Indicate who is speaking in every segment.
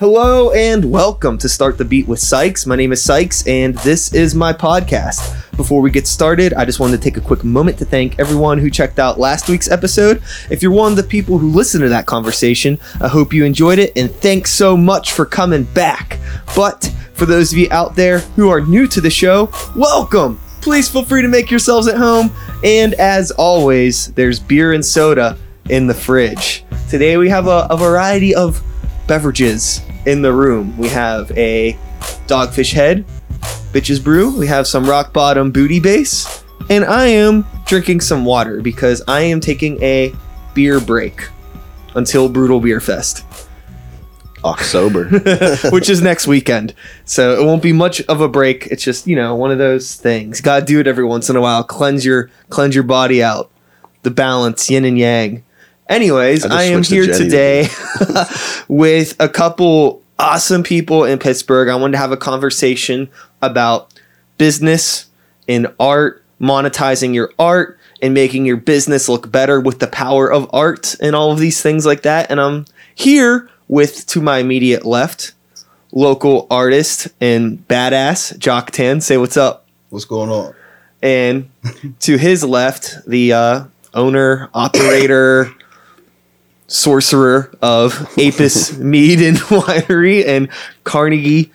Speaker 1: Hello and welcome to Start the Beat with Sykes. My name is Sykes and this is my podcast. Before we get started, I just wanted to take a quick moment to thank everyone who checked out last week's episode. If you're one of the people who listened to that conversation, I hope you enjoyed it and thanks so much for coming back. But for those of you out there who are new to the show, welcome! Please feel free to make yourselves at home. And as always, there's beer and soda in the fridge. Today we have a, a variety of beverages in the room. We have a Dogfish Head, Bitches Brew. We have some Rock Bottom Booty Base. And I am drinking some water because I am taking a beer break until Brutal Beer Fest,
Speaker 2: October.
Speaker 1: which is next weekend. So it won't be much of a break. It's just, you know, one of those things. Gotta do it every once in a while. Cleanse your cleanse your body out. The balance, yin and yang. Anyways,
Speaker 2: I
Speaker 1: I, am
Speaker 2: switched to
Speaker 1: here
Speaker 2: Jenny
Speaker 1: today with a couple awesome people in Pittsburgh. I wanted to have a conversation about business and art, monetizing your art and making your business look better with the power of art and all of these things like that. And I'm here with to my immediate left, local artist and badass Jock Tan. Say what's up.
Speaker 3: What's going on?
Speaker 1: And to his left, the uh, owner, operator, sorcerer of Apis Mead and Winery and Carnegie,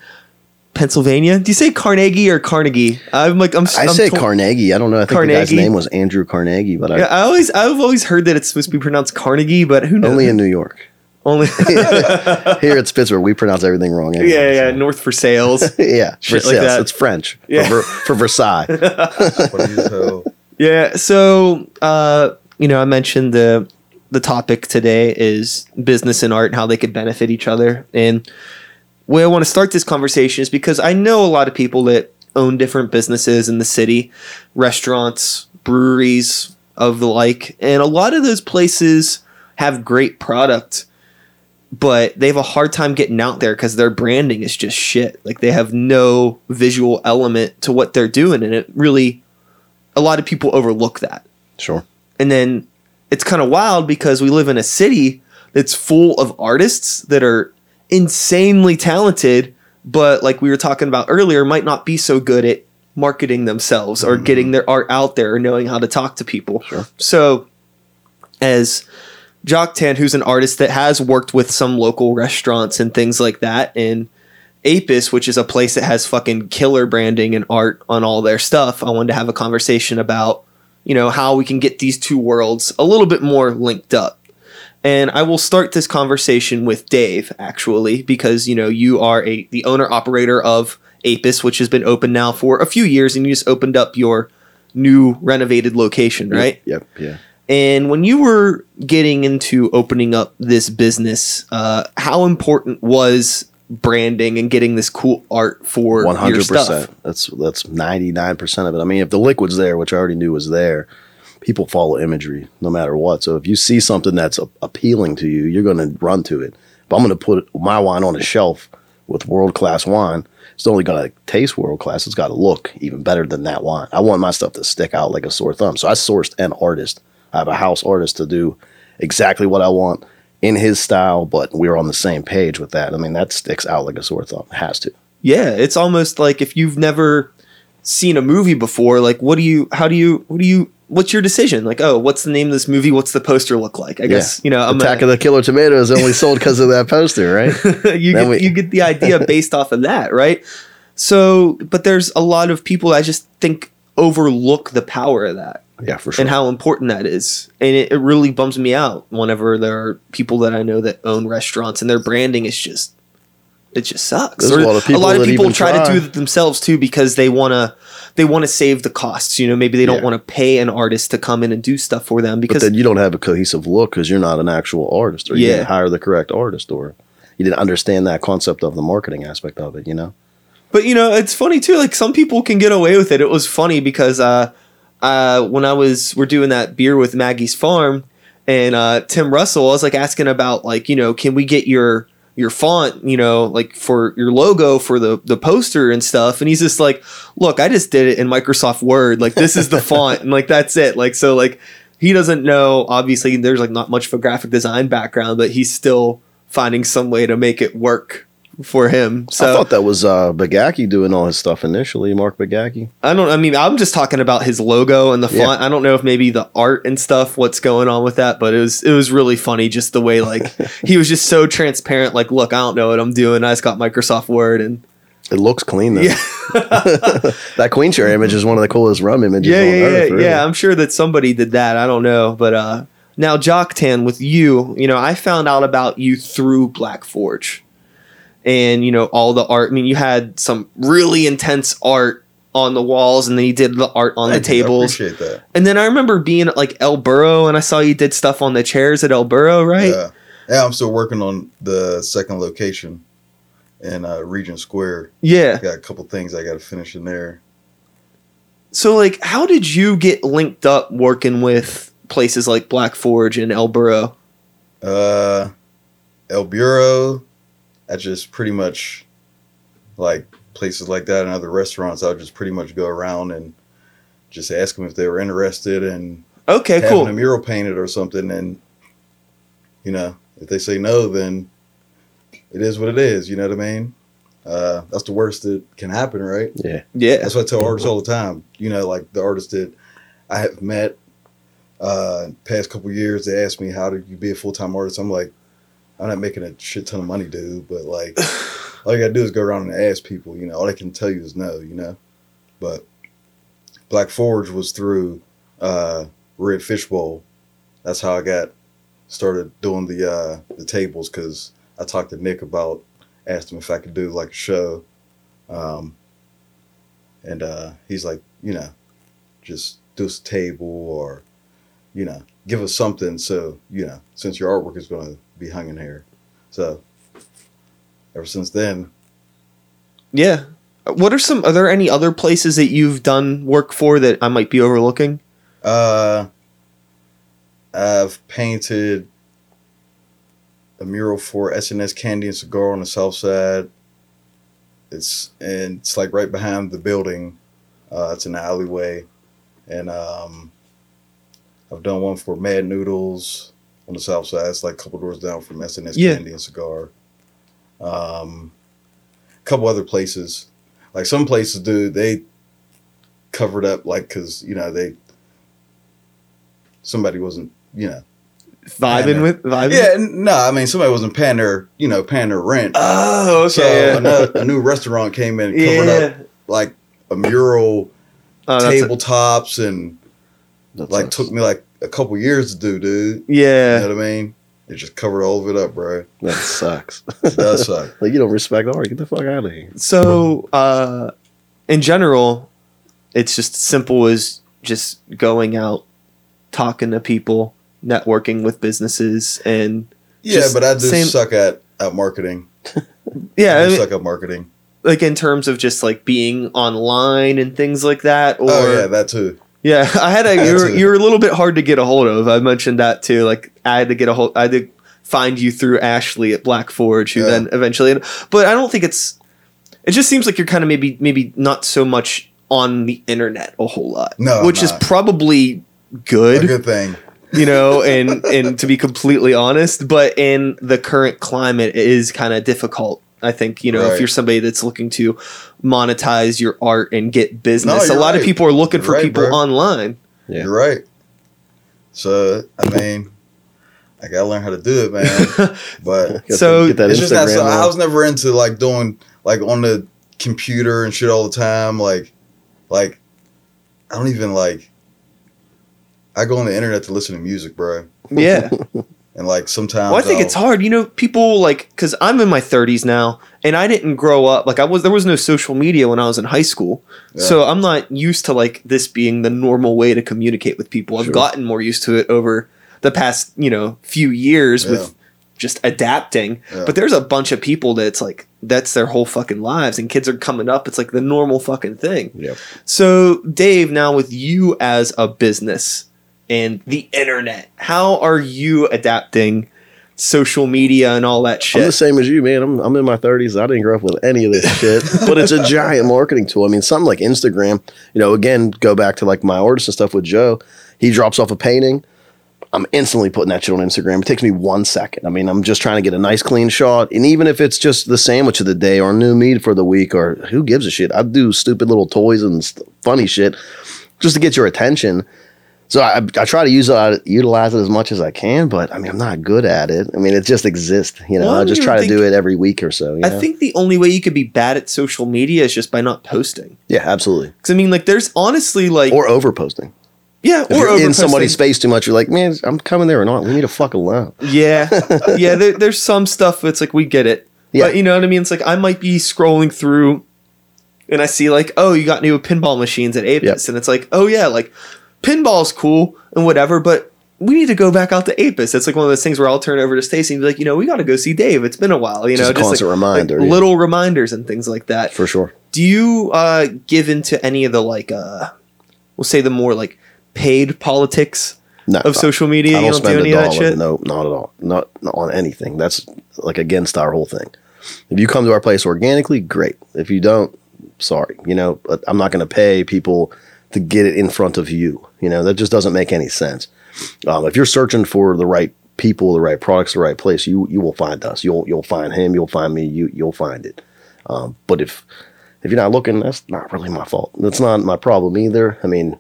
Speaker 1: Pennsylvania. Do you say Carnegie or Carnegie? I'm like I'm.
Speaker 2: I
Speaker 1: I'm
Speaker 2: say
Speaker 1: to-
Speaker 2: Carnegie. I don't know. I think the guy's name was Andrew Carnegie, but I,
Speaker 1: Yeah, I always I've always heard that it's supposed to be pronounced Carnegie, but who knows?
Speaker 2: only in New York.
Speaker 1: only.
Speaker 2: Here it's Pittsburgh. We pronounce everything wrong.
Speaker 1: yeah,
Speaker 2: Anyway,
Speaker 1: yeah.
Speaker 2: so-
Speaker 1: North Versailles.
Speaker 2: yeah.
Speaker 1: Shit
Speaker 2: Versailles.
Speaker 1: like that.
Speaker 2: It's French
Speaker 1: Yeah.
Speaker 2: for, for Versailles.
Speaker 3: What do you tell?
Speaker 1: Yeah. So, uh, you know, I mentioned the the topic today is business and art and how they could benefit each other. And where I want to start this conversation is because I know a lot of people that own different businesses in the city, restaurants, breweries of the like, and a lot of those places have great product. But they have a hard time getting out there because their branding is just shit. Like they have no visual element to what they're doing, and it really a lot of people overlook that.
Speaker 2: Sure.
Speaker 1: And then it's kind of wild because we live in a city that's full of artists that are insanely talented, but like we were talking about earlier, might not be so good at marketing themselves or mm-hmm. getting their art out there or knowing how to talk to people.
Speaker 2: Sure.
Speaker 1: So, as Jock Tan, who's an artist that has worked with some local restaurants and things like that, and Apis, which is a place that has fucking killer branding and art on all their stuff, I wanted to have a conversation about, you know, how we can get these two worlds a little bit more linked up. And I will start this conversation with Dave, actually, because you know you are a the owner operator of Apis, which has been open now for a few years, and you just opened up your new renovated location, right?
Speaker 2: Yep. Yeah.
Speaker 1: And when you were getting into opening up this business, uh, how important was branding and getting this cool art for
Speaker 2: One
Speaker 1: your
Speaker 2: hundred
Speaker 1: stuff?
Speaker 2: percent. That's that's ninety nine percent of it. I mean, if the liquid's there, which I already knew was there, people follow imagery no matter what. So if you see something that's a- appealing to you, you're going to run to it. But I'm going to put my wine on a shelf with world class wine. It's only going to taste world class; it's got to look even better than that wine. I want my stuff to stick out like a sore thumb. So I sourced an artist. I have a house artist to do exactly what I want in his style, but we're on the same page with that. I mean, that sticks out like a sore thumb. It has to.
Speaker 1: Yeah, it's almost like if you've never seen a movie before, like what do you, how do you, what do you, what's your decision? Like, oh, what's the name of this movie? What's the poster look like? I guess you know, I'm
Speaker 2: Attack of the Killer Tomatoes only sold because of that poster, right?
Speaker 1: you
Speaker 2: Then
Speaker 1: get
Speaker 2: we-
Speaker 1: you get the idea based off of that, right? So, but there's a lot of people I just think overlook the power of that
Speaker 2: Yeah, for sure.
Speaker 1: and how important that is. And it, it really bums me out whenever there are people that I know that own restaurants and their branding is just it just sucks. Or
Speaker 2: a lot of people that
Speaker 1: people try,
Speaker 2: try.
Speaker 1: to do it themselves too because they want to they want to save the costs. You know, maybe they don't
Speaker 2: Yeah.
Speaker 1: want to pay an artist to come in and do stuff for them
Speaker 2: but
Speaker 1: because
Speaker 2: then you don't have a cohesive look because you're not an actual artist, or you
Speaker 1: Yeah.
Speaker 2: didn't hire the correct artist, or you didn't understand that concept of the marketing aspect of it. You know,
Speaker 1: But you know, it's funny too. Like some people can get away with it. It was funny because uh, uh, when I was we're doing that beer with Maggie's Farm and uh, Tim Russell, I was like asking about like you know, can we get your your font, you know, like for your logo for the the poster and stuff. And he's just like, look, I just did it in Microsoft Word. Like this is the font, and like that's it. Like so, like he doesn't know. Obviously, there's like not much of a graphic design background, but he's still finding some way to make it work for him. So
Speaker 2: I thought that was uh, Bagaki doing all his stuff initially. Mark Bagaki.
Speaker 1: I don't. I mean, I'm just talking about his logo and the
Speaker 2: Yeah.
Speaker 1: font. I don't know if maybe the art and stuff, what's going on with that, but it was it was really funny just the way like he was just so transparent. Like, look, I don't know what I'm doing. I just got Microsoft Word and
Speaker 2: It looks clean though.
Speaker 1: yeah,
Speaker 2: that Queen Share image is one of the coolest rum images.
Speaker 1: yeah, yeah,
Speaker 2: earth,
Speaker 1: yeah,
Speaker 2: really.
Speaker 1: yeah. I'm sure that somebody did that. I don't know, but uh, now Jocktan with you, you know, I found out about you through Black Forge, and you know all the art. I mean, you had some really intense art on the walls, and then you did the art on
Speaker 3: Thank
Speaker 1: the.
Speaker 3: I
Speaker 1: tables.
Speaker 3: appreciate that.
Speaker 1: And then I remember being at like El Burro, and I saw you did stuff on the chairs at El Burro, right?
Speaker 3: Yeah. Yeah, I'm still working on the second location in uh, Regent Square.
Speaker 1: Yeah.
Speaker 3: Got a couple things I got to finish in there.
Speaker 1: So, like, how did you get linked up working with places like Black Forge and El Burro?
Speaker 3: Uh, El Burro, I just pretty much like places like that and other restaurants. I would just pretty much go around and just ask them if they were interested in
Speaker 1: Okay,
Speaker 3: having
Speaker 1: cool.
Speaker 3: a mural painted or something. And you know, if they say no, then it is what it is. You know what I mean? Uh, that's the worst that can happen, right?
Speaker 2: Yeah.
Speaker 1: Yeah.
Speaker 3: That's what I tell artists all the time. You know, like the artists that I have met uh past couple years, they ask me how did you be a full time artist? I'm like, I'm not making a shit ton of money, dude, but like all you gotta do is go around and ask people, you know, all they can tell you is no, you know. But Black Forge was through uh Red Fishbowl. That's how I got started doing the uh the tables because I talked to Nick about asked him if I could do like a show. Um and uh, he's like, you know, just do a table or, you know, give us something. So, you know, since your artwork is going to be hung in here. So, ever since then,
Speaker 1: Yeah. What are some, are there any other places that you've done work for that I might be overlooking?
Speaker 3: uh, I've painted a mural for S&S Candy and Cigar on the south side. It's and it's like right behind the building. Uh, it's an alleyway, and um, I've done one for Mad Noodles on the south side. It's like a couple doors down from S&S
Speaker 1: Yeah.
Speaker 3: Candy and Cigar. Um, a couple other places, like some places, dude, they covered up like because you know they somebody wasn't you know
Speaker 1: Vibing with, vibing?
Speaker 3: yeah no I mean somebody wasn't paying their you know paying their rent.
Speaker 1: Oh, okay.
Speaker 3: So
Speaker 1: yeah.
Speaker 3: a, new restaurant came in and covered
Speaker 1: yeah.
Speaker 3: up like a mural,
Speaker 1: Oh,
Speaker 3: tabletops, and
Speaker 2: That's
Speaker 3: like took me like a couple years to do, dude.
Speaker 1: yeah.
Speaker 3: You know what I mean? It just covered all of it up, bro.
Speaker 2: That sucks.
Speaker 3: It does suck.
Speaker 2: like you don't respect art. Get the fuck out of here.
Speaker 1: So, uh, in general, it's just simple as just going out, talking to people, networking with businesses, and
Speaker 3: Yeah, but I do
Speaker 1: same-
Speaker 3: suck at at marketing.
Speaker 1: yeah,
Speaker 3: I
Speaker 1: I
Speaker 3: do
Speaker 1: mean,
Speaker 3: suck at marketing.
Speaker 1: like in terms of just like being online and things like that. Or
Speaker 3: oh yeah, that too.
Speaker 1: Yeah, I had a you're you're a little bit hard to get a hold of. I mentioned that too. Like I had to get a hold. I had to find you through Ashley at Black Forge, who
Speaker 3: Yeah.
Speaker 1: then eventually. But I don't think it's. It just seems like you're kind of maybe maybe not so much on the internet a whole lot.
Speaker 3: No,
Speaker 1: which is probably
Speaker 3: A
Speaker 1: good,
Speaker 3: good thing.
Speaker 1: you know, and and to be completely honest, but in the current climate, it is kind of difficult. I think you know if you're somebody that's looking to monetize your art and get business, a
Speaker 3: you're
Speaker 1: lot of people are looking
Speaker 3: You're
Speaker 1: for
Speaker 3: right,
Speaker 1: people
Speaker 3: bro.
Speaker 1: online.
Speaker 2: Yeah.
Speaker 3: You're right. So I mean, I gotta learn how to do it, man. But
Speaker 1: So,
Speaker 2: the- get that
Speaker 3: it's just not so. I was never into like doing like on the computer and shit all the time. Like, like I don't even like. I go on the internet to listen to music, bro,
Speaker 1: Yeah.
Speaker 3: and like sometimes.
Speaker 1: Well, I think
Speaker 3: I'll-
Speaker 1: it's hard. You know, people like because I'm in my 30s now, and I didn't grow up like I was. There was no social media when I was in high school,
Speaker 3: Yeah.
Speaker 1: so I'm not used to like this being the normal way to communicate with people. I've
Speaker 2: Sure.
Speaker 1: gotten more used to it over the past you know few years
Speaker 3: Yeah.
Speaker 1: with just adapting.
Speaker 3: Yeah.
Speaker 1: But there's a bunch of people that's like that's their whole fucking lives, and kids are coming up. It's like the normal fucking thing.
Speaker 2: Yep.
Speaker 1: So, Dave, now with you as a business and the internet, how are you adapting social media and all that shit?
Speaker 2: I'm the same as you, man. I'm, I'm in my 30s. I didn't grow up with any of this shit, but it's a giant marketing tool. I mean, something like Instagram, you know, again, go back to like my artist and stuff with Joe. He drops off a painting. I'm instantly putting that shit on Instagram. It takes me one second. I mean, I'm just trying to get a nice clean shot. And even if it's just the sandwich of the day or new meat for the week or who gives a shit, I do stupid little toys and st- funny shit just to get your attention. So I, I try to use it, utilize it as much as I can, but I mean, I'm not good at it. I mean, it just exists. You know,
Speaker 1: Well, I
Speaker 2: just try to do it every week or so. you
Speaker 1: I
Speaker 2: know?
Speaker 1: think the only way you could be bad at social media is just by not posting.
Speaker 2: yeah, absolutely.
Speaker 1: Because I mean, like, there's honestly like,
Speaker 2: Or over posting.
Speaker 1: yeah,
Speaker 2: If
Speaker 1: or
Speaker 2: in somebody's face too much, you're like, man, I'm coming there or not. We need to fuck alone.
Speaker 1: Yeah, yeah. There, there's some stuff that's like we get it,
Speaker 2: Yeah.
Speaker 1: but you know what I mean. It's like I might be scrolling through, and I see like, oh, you got new pinball machines at Apis,
Speaker 2: Yep.
Speaker 1: and it's like, oh yeah, like pinball's cool and whatever, but we need to go back out to Apis. It's like one of those things where I'll turn over to Stacy and be like, you know, we got to go see Dave. It's been a while, you
Speaker 2: Just
Speaker 1: know,
Speaker 2: a constant
Speaker 1: like,
Speaker 2: reminder,
Speaker 1: like
Speaker 2: yeah.
Speaker 1: little reminders and things like that.
Speaker 2: For sure.
Speaker 1: Do you uh, give into any of the like, uh, we'll say the more like paid politics
Speaker 2: No.
Speaker 1: of social media?
Speaker 2: I
Speaker 1: You
Speaker 2: don't
Speaker 1: don't do
Speaker 2: spend
Speaker 1: any
Speaker 2: a
Speaker 1: of that
Speaker 2: dollar.
Speaker 1: shit.
Speaker 2: No, not at all. Not, not on anything. That's like against our whole thing. If you come to our place organically, great. If you don't, sorry. You know, I'm not going to pay people to get it in front of you. You know, that just doesn't make any sense. Um, if you're searching for the right people, the right products, the right place, you you will find us. You'll you'll find him. You'll find me. You you'll find it. Um, but if if you're not looking, that's not really my fault. That's not my problem either. I mean,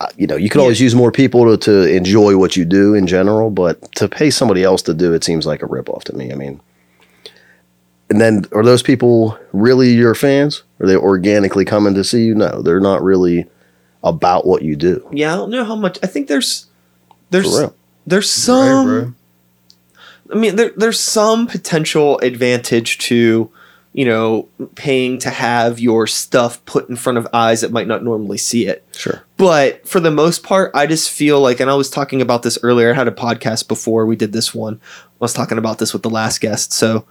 Speaker 2: I- you know, you can
Speaker 1: Yeah.
Speaker 2: always use more people to, to enjoy what you do in general, but to pay somebody else to do it seems like a ripoff to me. I mean, and then are those people really your fans? Are they organically coming to see you? No, they're not really about what you do.
Speaker 1: Yeah, I don't know how much. I think there's there's there's some.
Speaker 3: bro.
Speaker 1: I mean, there, there's some potential advantage to, you know, paying to have your stuff put in front of eyes that might not normally see it.
Speaker 2: Sure.
Speaker 1: But for the most part, I just feel like, and I was talking about this earlier. I had a podcast before we did this one. I was talking about this with the last guest. So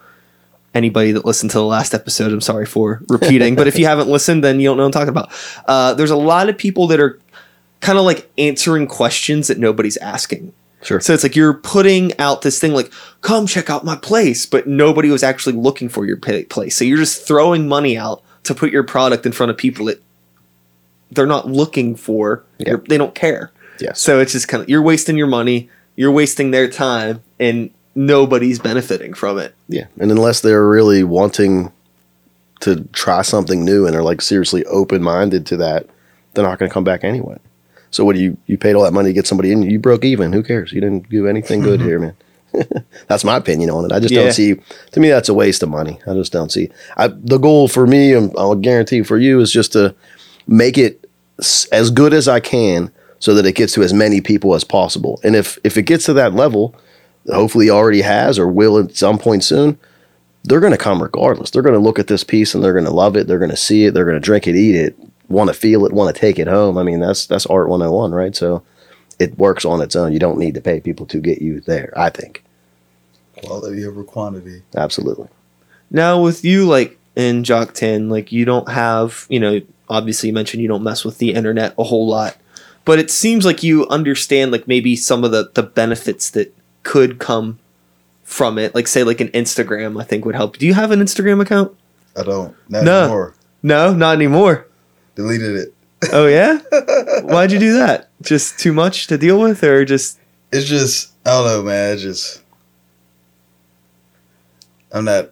Speaker 1: anybody that listened to the last episode, I'm sorry for repeating. but if you haven't listened, then you don't know what I'm talking about. Uh, there's a lot of people that are kind of like answering questions that nobody's asking.
Speaker 2: Sure.
Speaker 1: So it's like you're putting out this thing like, come check out my place, but nobody was actually looking for your place. So you're just throwing money out to put your product in front of people that they're not looking for.
Speaker 2: Yeah.
Speaker 1: They don't care.
Speaker 2: Yes.
Speaker 1: So it's just kind of, you're wasting your money, you're wasting their time, and nobody's benefiting from it.
Speaker 2: Yeah. And unless they're really wanting to try something new and are like seriously open minded to that, they're not going to come back anyway. So what do you you paid all that money to get somebody in? You broke even. Who cares? You didn't do anything good here, man. that's my opinion on it. I just
Speaker 1: Yeah.
Speaker 2: don't see. To me, that's a waste of money. I just don't see. I, the goal for me, and I'll guarantee for you, is just to make it as good as I can, so that it gets to as many people as possible. And if if it gets to that level, hopefully already has or will at some point soon, they're going to come regardless. They're going to look at this piece and they're going to love it. They're going to see it. They're going to drink it, eat it, want to feel it, want to take it home. I mean, that's that's art 101, right? So it works on its own. You don't need to pay people to get you there. I think
Speaker 3: Quality over quantity.
Speaker 2: absolutely.
Speaker 1: Now with you, like in Jock Tan, like you don't have, you know, obviously you mentioned you don't mess with the internet a whole lot, but it seems like you understand like maybe some of the the benefits that could come from it. Like say like an Instagram, I think would help. Do you have an Instagram account?
Speaker 3: I don't. Not
Speaker 1: No.
Speaker 3: anymore.
Speaker 1: No, not anymore.
Speaker 3: Deleted it.
Speaker 1: Oh yeah? Why'd you do that? Just too much to deal with, or just
Speaker 3: It's just I don't know, man. It's just I'm not.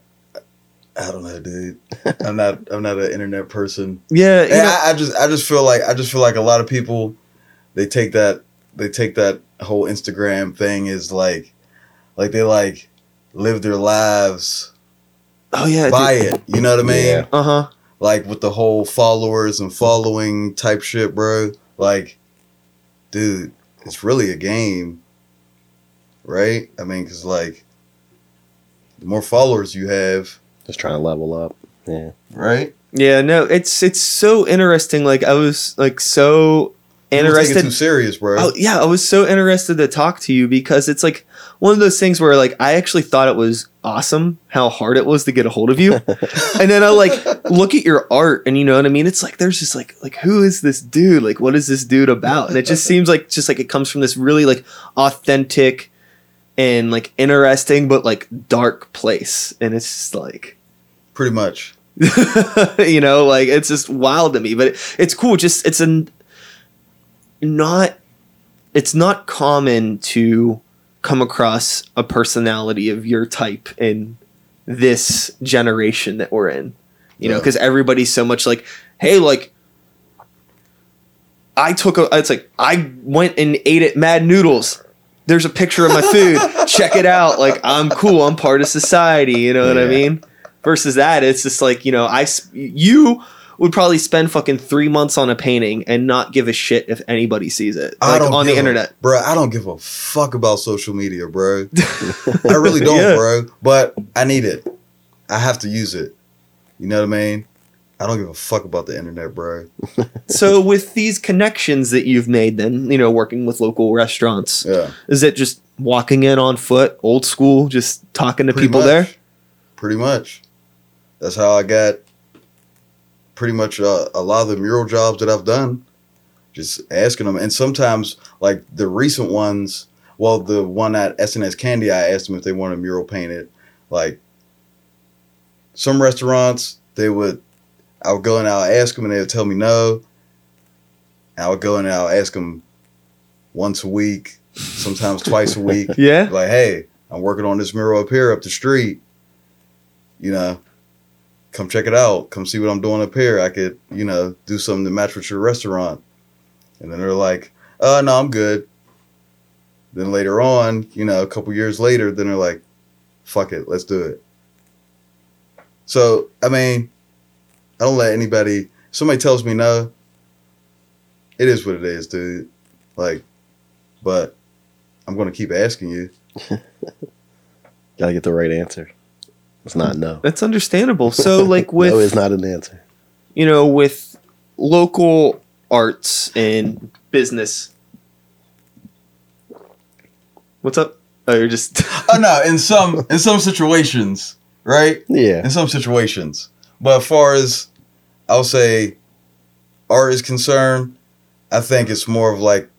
Speaker 3: I don't know, dude. I'm not. I'm not an internet person.
Speaker 1: yeah? You know,
Speaker 3: I, I just. I just feel like. I just feel like a lot of people, they take that. They take that whole Instagram thing is like, like they like live their lives
Speaker 1: oh yeah.
Speaker 3: buy it. You know what I mean?
Speaker 2: Yeah.
Speaker 1: Uh huh.
Speaker 3: like with the whole followers and following type shit, bro. Like, dude, it's really a game, right? I mean, because like, the more followers you have,
Speaker 2: Just trying to level up. Yeah.
Speaker 3: right?
Speaker 1: Yeah. No, it's it's so interesting. Like I was like so
Speaker 3: People take it
Speaker 1: interested
Speaker 3: too serious, bro.
Speaker 1: Oh yeah, I was so interested to talk to you because it's like one of those things where like I actually thought it was awesome how hard it was to get a hold of you. and then I like look at your art and you know what I mean? It's like there's just like like who is this dude? Like what is this dude about? And it just seems like just like it comes from this really like authentic and like interesting but like dark place. And it's just like
Speaker 3: Pretty much.
Speaker 1: you know, like it's just wild to me, but it, it's cool. Just it's an not it's not common to come across a personality of your type in this generation that we're in. You know, because everybody's so much like, hey, like I took a it's like I went and ate at Mad Noodles. There's a picture of my food. Check it out. Like I'm cool. I'm part of society. You know what I mean? Versus that, it's just like you know, I you would probably spend fucking three months on a painting and not give a shit if anybody sees it, like on the
Speaker 3: a-
Speaker 1: internet.
Speaker 3: bro. I don't give a fuck about social media, bro. I really don't,
Speaker 1: Yeah.
Speaker 3: bro. But I need it. I have to use it. You know what I mean? I don't give a fuck about the internet, bro.
Speaker 1: so with these connections that you've made, then you know, working with local restaurants,
Speaker 3: Yeah,
Speaker 1: is it just walking in on foot, old school, just talking to
Speaker 3: Pretty
Speaker 1: people
Speaker 3: much.
Speaker 1: there?
Speaker 3: Pretty much. That's how I got pretty much uh, a lot of the mural jobs that I've done. Just asking them, and sometimes like the recent ones. Well, the one at S&S Candy, I asked them if they wanted a mural painted. Like some restaurants, they would. I would go and I'll ask them, and they would tell me no. I would go and I'll ask them once a week, sometimes twice a week.
Speaker 1: Yeah.
Speaker 3: Like, hey, I'm working on this mural up here up the street. You know, come check it out. Come see what I'm doing up here. I could, you know, do something to match with your restaurant. And then they're like, uh, no, I'm good. Then later on, you know, a couple years later, then they're like, fuck it, let's do it. So, I mean, I don't let anybody, somebody tells me no, it is what it is, dude. Like, but I'm going to keep asking you.
Speaker 2: Gotta get the right answer. It's not no.
Speaker 1: That's understandable. So like with
Speaker 2: no is not an answer.
Speaker 1: you know, with local arts and business. What's up? Oh, you're just
Speaker 3: Oh no, in some in some situations, right?
Speaker 2: Yeah.
Speaker 3: In some situations. But as far as I'll say art is concerned, I think it's more of like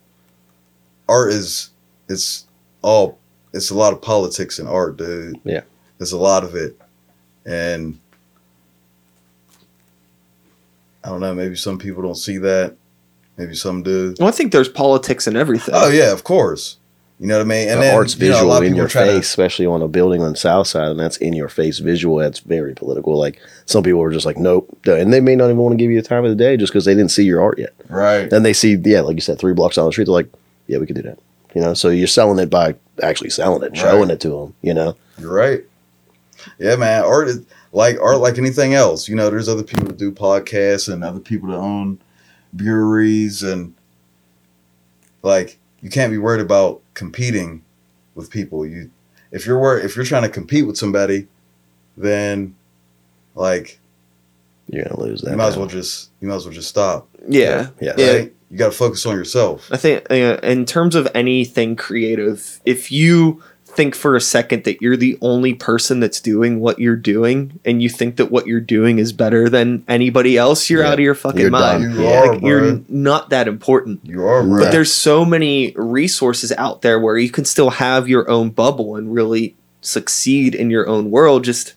Speaker 3: art is it's all it's a lot of politics in art, dude.
Speaker 2: Yeah.
Speaker 3: There's a lot of it. And I don't know, maybe some people don't see that. Maybe some do.
Speaker 1: well, I think there's politics in everything.
Speaker 3: Oh yeah, of course. You know what I mean?
Speaker 2: the
Speaker 3: then,
Speaker 2: art's
Speaker 3: you know,
Speaker 2: visual in your
Speaker 3: try to-
Speaker 2: face, especially on a building on the south side, and that's in your face visual. That's very political. Like some people are just like, nope, and they may not even want to give you the time of the day just because they didn't see your art yet.
Speaker 3: Right.
Speaker 2: Then they see, yeah, like you said, three blocks down the street, they're like, yeah, we could do that. You know, so you're selling it by actually selling it, showing
Speaker 3: Right.
Speaker 2: it to them. You know,
Speaker 3: You're right. Yeah, man. Art is like art, like anything else. You know, there's other people that do podcasts and other people that own breweries, and like you can't be worried about competing with people. You, if you're worried, if you're trying to compete with somebody, then like
Speaker 2: you're gonna lose that.
Speaker 3: you might as well just you might as well just stop.
Speaker 1: yeah.
Speaker 2: Yeah.
Speaker 1: Yeah.
Speaker 3: Right? You got to focus on yourself.
Speaker 1: I think uh, in terms of anything creative, if you think for a second that you're the only person that's doing what you're doing and you think that what you're doing is better than anybody else, you're
Speaker 2: Yeah.
Speaker 1: out of your fucking
Speaker 2: You're
Speaker 1: mind.
Speaker 3: You
Speaker 2: Yeah.
Speaker 3: are,
Speaker 1: Like, you're not that important.
Speaker 3: You are, bro.
Speaker 2: But
Speaker 1: But there's so many resources out there where you can still have your own bubble and really succeed in your own world. Just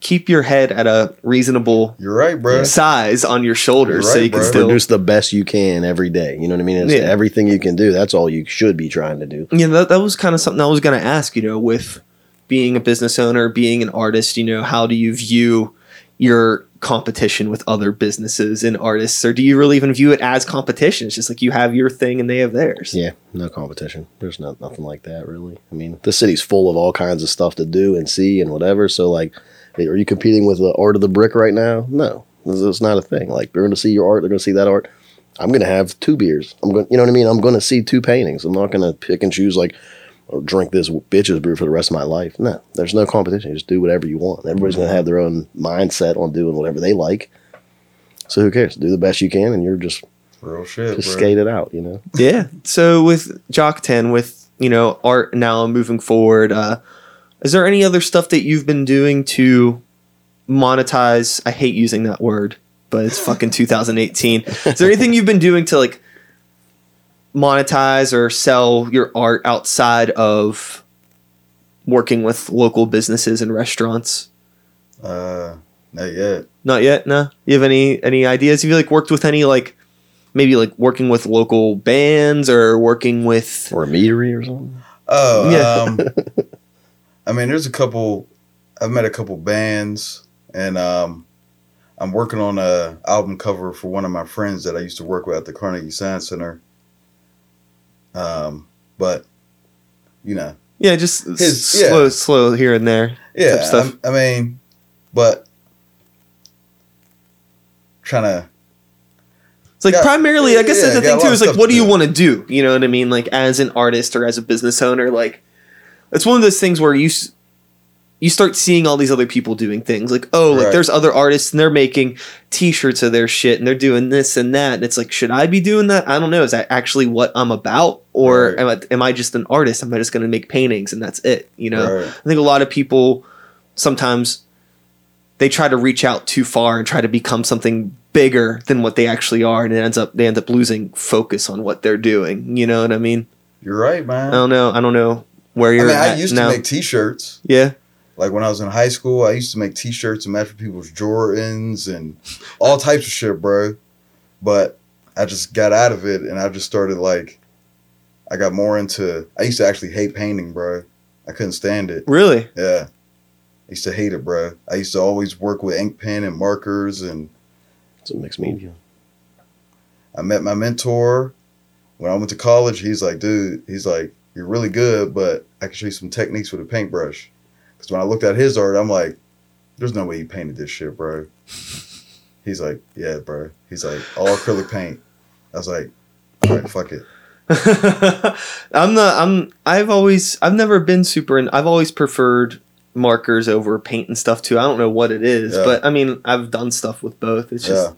Speaker 1: keep your head at a reasonable
Speaker 3: You're right, bro.
Speaker 1: size on your shoulders
Speaker 3: You're
Speaker 1: so you can
Speaker 3: bro.
Speaker 1: still
Speaker 2: produce the best you can every day. You know what I mean? It's
Speaker 1: Yeah.
Speaker 2: everything you can do. That's all you should be trying to do.
Speaker 1: yeah that, that was kind of something i was going to ask you know with being a business owner being an artist you know how do you view your competition with other businesses and artists or do you really even view it as competition it's just like you have your thing and they have theirs
Speaker 2: Yeah, no competition. There's not nothing like that really. I mean, the city's full of all kinds of stuff to do and see and whatever. So like, are you competing with the art of the brick right now? No, it's it's not a thing. Like they're going to see your art. They're going to see that art. I'm going to have two beers. I'm going. You know what I mean? I'm going to see two paintings. I'm not going to pick and choose like. Or drink this bitch's brew for the rest of my life. No, there's no competition. Just do whatever you want. Everybody's gonna have their own mindset on doing whatever they like. So who cares? Do the best you can, and you're just
Speaker 3: Real shit,
Speaker 2: just
Speaker 3: bro.
Speaker 2: skate it out. You know.
Speaker 1: yeah so with Jock Tan with you know art now moving forward uh is there any other stuff that you've been doing to monetize i hate using that word but it's fucking 2018 is there anything you've been doing to like monetize or sell your art outside of working with local businesses and restaurants
Speaker 3: Uh, not yet.
Speaker 1: not yet no you have any any ideas have you like worked with any like maybe like working with local bands or working with
Speaker 2: or a meadery or something.
Speaker 3: Oh,
Speaker 1: Yeah.
Speaker 3: um, I mean, there's a couple. I've met a couple bands, and um, I'm working on a album cover for one of my friends that I used to work with at the Carnegie Science Center. Um, but you know,
Speaker 1: yeah, just
Speaker 3: His-
Speaker 1: slow, slow here and there.
Speaker 3: yeah.
Speaker 1: Type stuff.
Speaker 3: I, I mean, but trying to
Speaker 1: It's like
Speaker 3: Got-
Speaker 1: primarily, I guess
Speaker 3: yeah,
Speaker 1: that's the thing too. Is like, what do you want to do? You know what I mean? Like as an artist or as a business owner, like it's one of those things where you you start seeing all these other people doing things. Like, oh, like
Speaker 3: Right.
Speaker 1: there's other artists and they're making T-shirts of their shit and they're doing this and that. And it's like, should I be doing that? I don't know. Is that actually what I'm about, or
Speaker 3: Right.
Speaker 1: am, I, am I just an artist? Am I just going to make paintings and that's it? You know.
Speaker 3: Right.
Speaker 1: I think a lot of people sometimes they try to reach out too far and try to become something bigger than what they actually are, and it ends up they end up losing focus on what they're doing. You know what I mean?
Speaker 3: You're right, man.
Speaker 1: I don't know. I don't know where
Speaker 3: I
Speaker 1: you're
Speaker 3: mean, I used
Speaker 1: now.
Speaker 3: to make T-shirts.
Speaker 1: yeah,
Speaker 3: Like when I was in high school, I used to make T-shirts and match with people's Jordans and all types of shit, bro. But I just got out of it, and I just started like, I got more into. I used to actually hate painting, bro. I couldn't stand it.
Speaker 1: really.
Speaker 3: Yeah, I used to hate it, bro. I used to always work with ink pen and markers, and
Speaker 2: It's a mixed media.
Speaker 3: I met my mentor when I went to college. He's like, dude, he's like, you're really good, but I can show you some techniques with a paintbrush. Because when I looked at his art, I'm like, there's no way he painted this shit, bro. He's like, yeah, bro. He's like, all acrylic paint. I was like, all right, fuck it.
Speaker 1: I'm not. I'm I've always I've never been super and I've always preferred markers over paint and stuff too. I don't know what it is,
Speaker 3: Yeah.
Speaker 1: but I mean I've done stuff with both. It's just
Speaker 3: Yeah.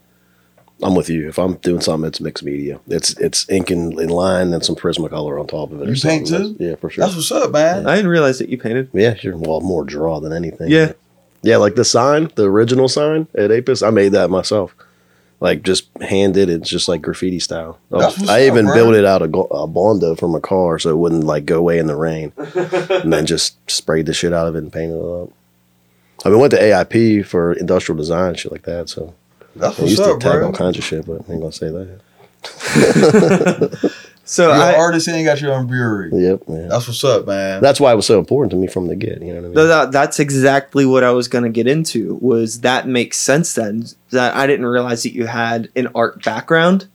Speaker 2: I'm with you. If I'm doing something, it's mixed media. It's it's ink in, in line and some Prismacolor on top of it. or
Speaker 3: You paint
Speaker 2: something.
Speaker 3: too?
Speaker 2: Yeah, for sure.
Speaker 3: That's what's up, man.
Speaker 1: I didn't realize that you painted.
Speaker 2: Yeah, sure. Well, more draw than anything.
Speaker 1: Yeah.
Speaker 2: Yeah, like the sign, the original sign at Apis, I made that myself. Like just hand did it. It's just like graffiti style.
Speaker 3: Oh, that's what's
Speaker 2: I even
Speaker 3: bro.
Speaker 2: built it out of a bondo from a car so it wouldn't like go away in the rain, and then just sprayed the shit out of it and painted it up. I mean, went to AIP for industrial design and shit like that. So
Speaker 3: That's
Speaker 2: I used to
Speaker 3: up,
Speaker 2: tag
Speaker 3: bro.
Speaker 2: all kinds of shit, but I ain't gonna say that.
Speaker 1: So
Speaker 3: You're
Speaker 1: I,
Speaker 3: an artist and you got your own brewery.
Speaker 2: Yep. Yeah.
Speaker 3: That's what's up, man.
Speaker 2: That's why it was so important to me from the get. You know what I mean?
Speaker 1: That- that's exactly what I was going to get into. Was that makes sense then? That I didn't realize that you had an art background,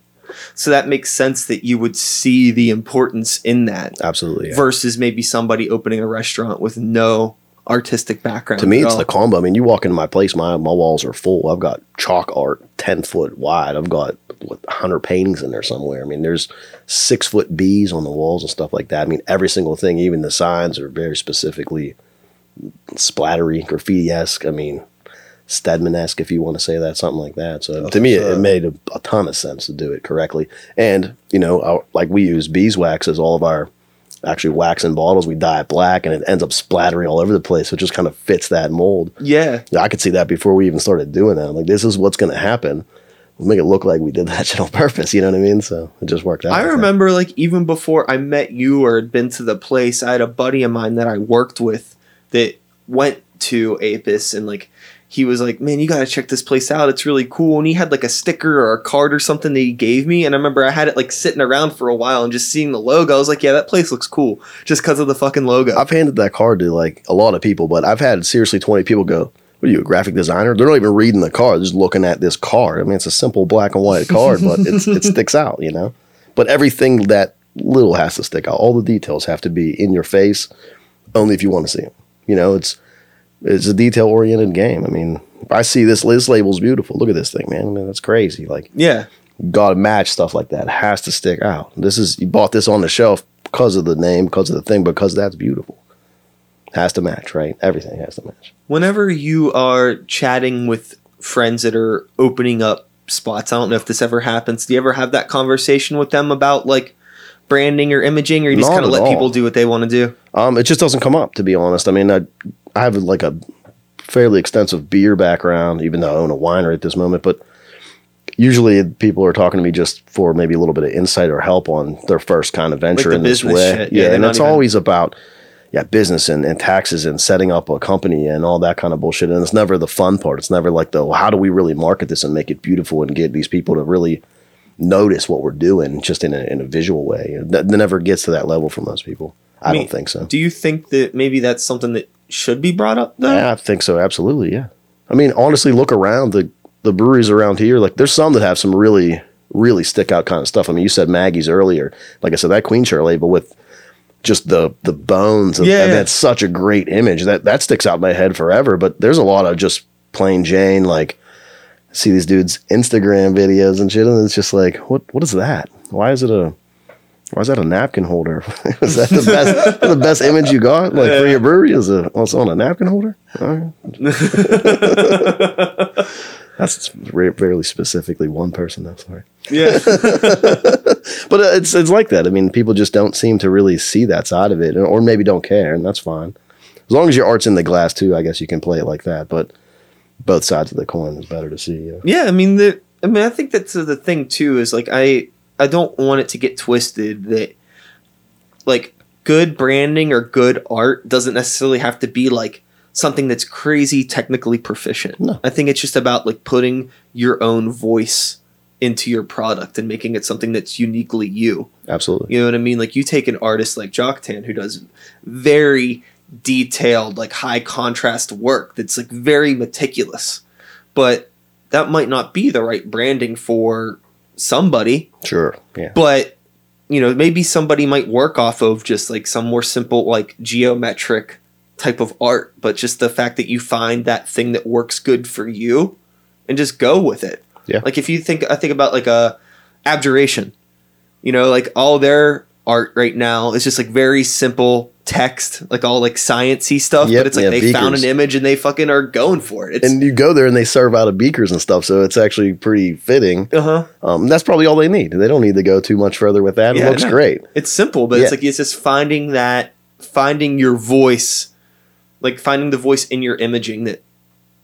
Speaker 1: so that makes sense that you would see the importance in that
Speaker 2: Absolutely. yeah.
Speaker 1: versus maybe somebody opening a restaurant with no artistic background.
Speaker 2: To me, it's
Speaker 1: all.
Speaker 2: the combo. I mean, you walk into my place, my my walls are full. I've got chalk art ten foot wide. I've got what, hundred paintings in there somewhere. I mean, there's six foot bees on the walls and stuff like that. I mean, every single thing, even the signs, are very specifically splattery, graffiti esque. I mean, Steadman esque, if you want to say that, something like that. So
Speaker 3: That's
Speaker 2: to me, it, it made a, a ton of sense to do it correctly. And you know, our, like we use beeswax as all of our actually wax in bottles. We dye it black, and it ends up splattering all over the place. So it just kind of fits that mold.
Speaker 1: yeah.
Speaker 2: Yeah, I could see that before we even started doing that. I'm like, this is what's going to happen. We'll make it look like we did that shit on purpose. You know what I mean? So it just worked out.
Speaker 1: I
Speaker 2: like that.
Speaker 1: remember like even before I met you or had been to the place, I had a buddy of mine that I worked with that went to Apis and like he was like, Man, you gotta check this place out. It's really cool. And he had like a sticker or a card or something that he gave me. And I remember I had it like sitting around for a while and just seeing the logo. I was like, Yeah, that place looks cool. Just because of the fucking logo.
Speaker 2: I've handed that card to like a lot of people, but I've had seriously 20 people go, What are you, a graphic designer? They're not even reading the card, they're just looking at this card. I mean, it's a simple black and white card, but it's, it sticks out, you know? But everything that little has to stick out. All the details have to be in your face, only if you want to see them. You know, it's it's a detail oriented game. I mean, if I see this, this label's beautiful. Look at this thing, man. I mean, that's crazy. Like,
Speaker 1: yeah.
Speaker 2: got to match stuff like that. It has to stick out. This is you bought this on the shelf because of the name, because of the thing, because that's beautiful. Has to match, right? Everything has to match.
Speaker 1: Whenever you are chatting with friends that are opening up spots, I don't know if this ever happens. Do you ever have that conversation with them about like branding or imaging, or you just kind of let
Speaker 2: all.
Speaker 1: people do what they want to do?
Speaker 2: Um, it just doesn't come up, to be honest. I mean, I, I have like a fairly extensive beer background, even though I own a winery at this moment. But usually, people are talking to me just for maybe a little bit of insight or help on their first kind of venture
Speaker 1: the
Speaker 2: in this way.
Speaker 1: shit. Yeah,
Speaker 2: Yeah, and it's
Speaker 1: even-
Speaker 2: always about yeah business and, and taxes and setting up a company and all that kind of bullshit. And it's never the fun part. It's never like the well, how do we really market this and make it beautiful and get these people to really notice what we're doing just in a, in a visual way. That, that never gets to that level for most people. I,
Speaker 1: I mean,
Speaker 2: don't think so.
Speaker 1: Do you think that maybe that's something that should be brought up though?
Speaker 2: Yeah, I think so. Absolutely. Yeah. I mean, honestly, look around the the breweries around here. Like, there's some that have some really really stick out kind of stuff. I mean, you said Maggie's earlier. Like I said, that Queen Share label with just the the bones. Of,
Speaker 1: Yeah,
Speaker 2: and that's such a great image. That that sticks out in my head forever. But there's a lot of just plain Jane like. See these dudes Instagram videos and shit, and it's just like, what? What is that? Why is it a? Why is that a napkin holder? is that the best? the best image you got, like for your brewery, is a also on a napkin holder? All right. That's fairly specifically one person. though. sorry,
Speaker 1: Yeah.
Speaker 2: but uh, it's it's like that. I mean, people just don't seem to really see that side of it, or maybe don't care, and that's fine. As long as your art's in the glass too, I guess you can play it like that. But both sides of the coin is better to see. Yeah.
Speaker 1: Yeah, I mean the I mean I think that's the thing too is like I I don't want it to get twisted that like good branding or good art doesn't necessarily have to be like something that's crazy technically proficient.
Speaker 2: No.
Speaker 1: I think it's just about like putting your own voice into your product and making it something that's uniquely you.
Speaker 2: Absolutely.
Speaker 1: You know what I mean? Like you take an artist like Jocktan who does very detailed, like high contrast work that's like very meticulous. But that might not be the right branding for somebody.
Speaker 2: Sure. Yeah.
Speaker 1: But you know, maybe somebody might work off of just like some more simple like geometric type of art, but just the fact that you find that thing that works good for you and just go with it.
Speaker 2: Yeah.
Speaker 1: Like if you think I think about like a abjuration. You know, like all their art right now is just like very simple text, like all like sciencey stuff.
Speaker 2: Yep,
Speaker 1: but it's like
Speaker 2: yeah,
Speaker 1: they found an image and they fucking are going for it. It's
Speaker 2: And you go there and they serve out of beakers and stuff, so it's actually pretty fitting.
Speaker 1: uh huh.
Speaker 2: Um, that's probably all they need. They don't need to go too much further with that. It looks
Speaker 1: no.
Speaker 2: great.
Speaker 1: It's simple, but it's like it's just finding that finding your voice, like finding the voice in your imaging that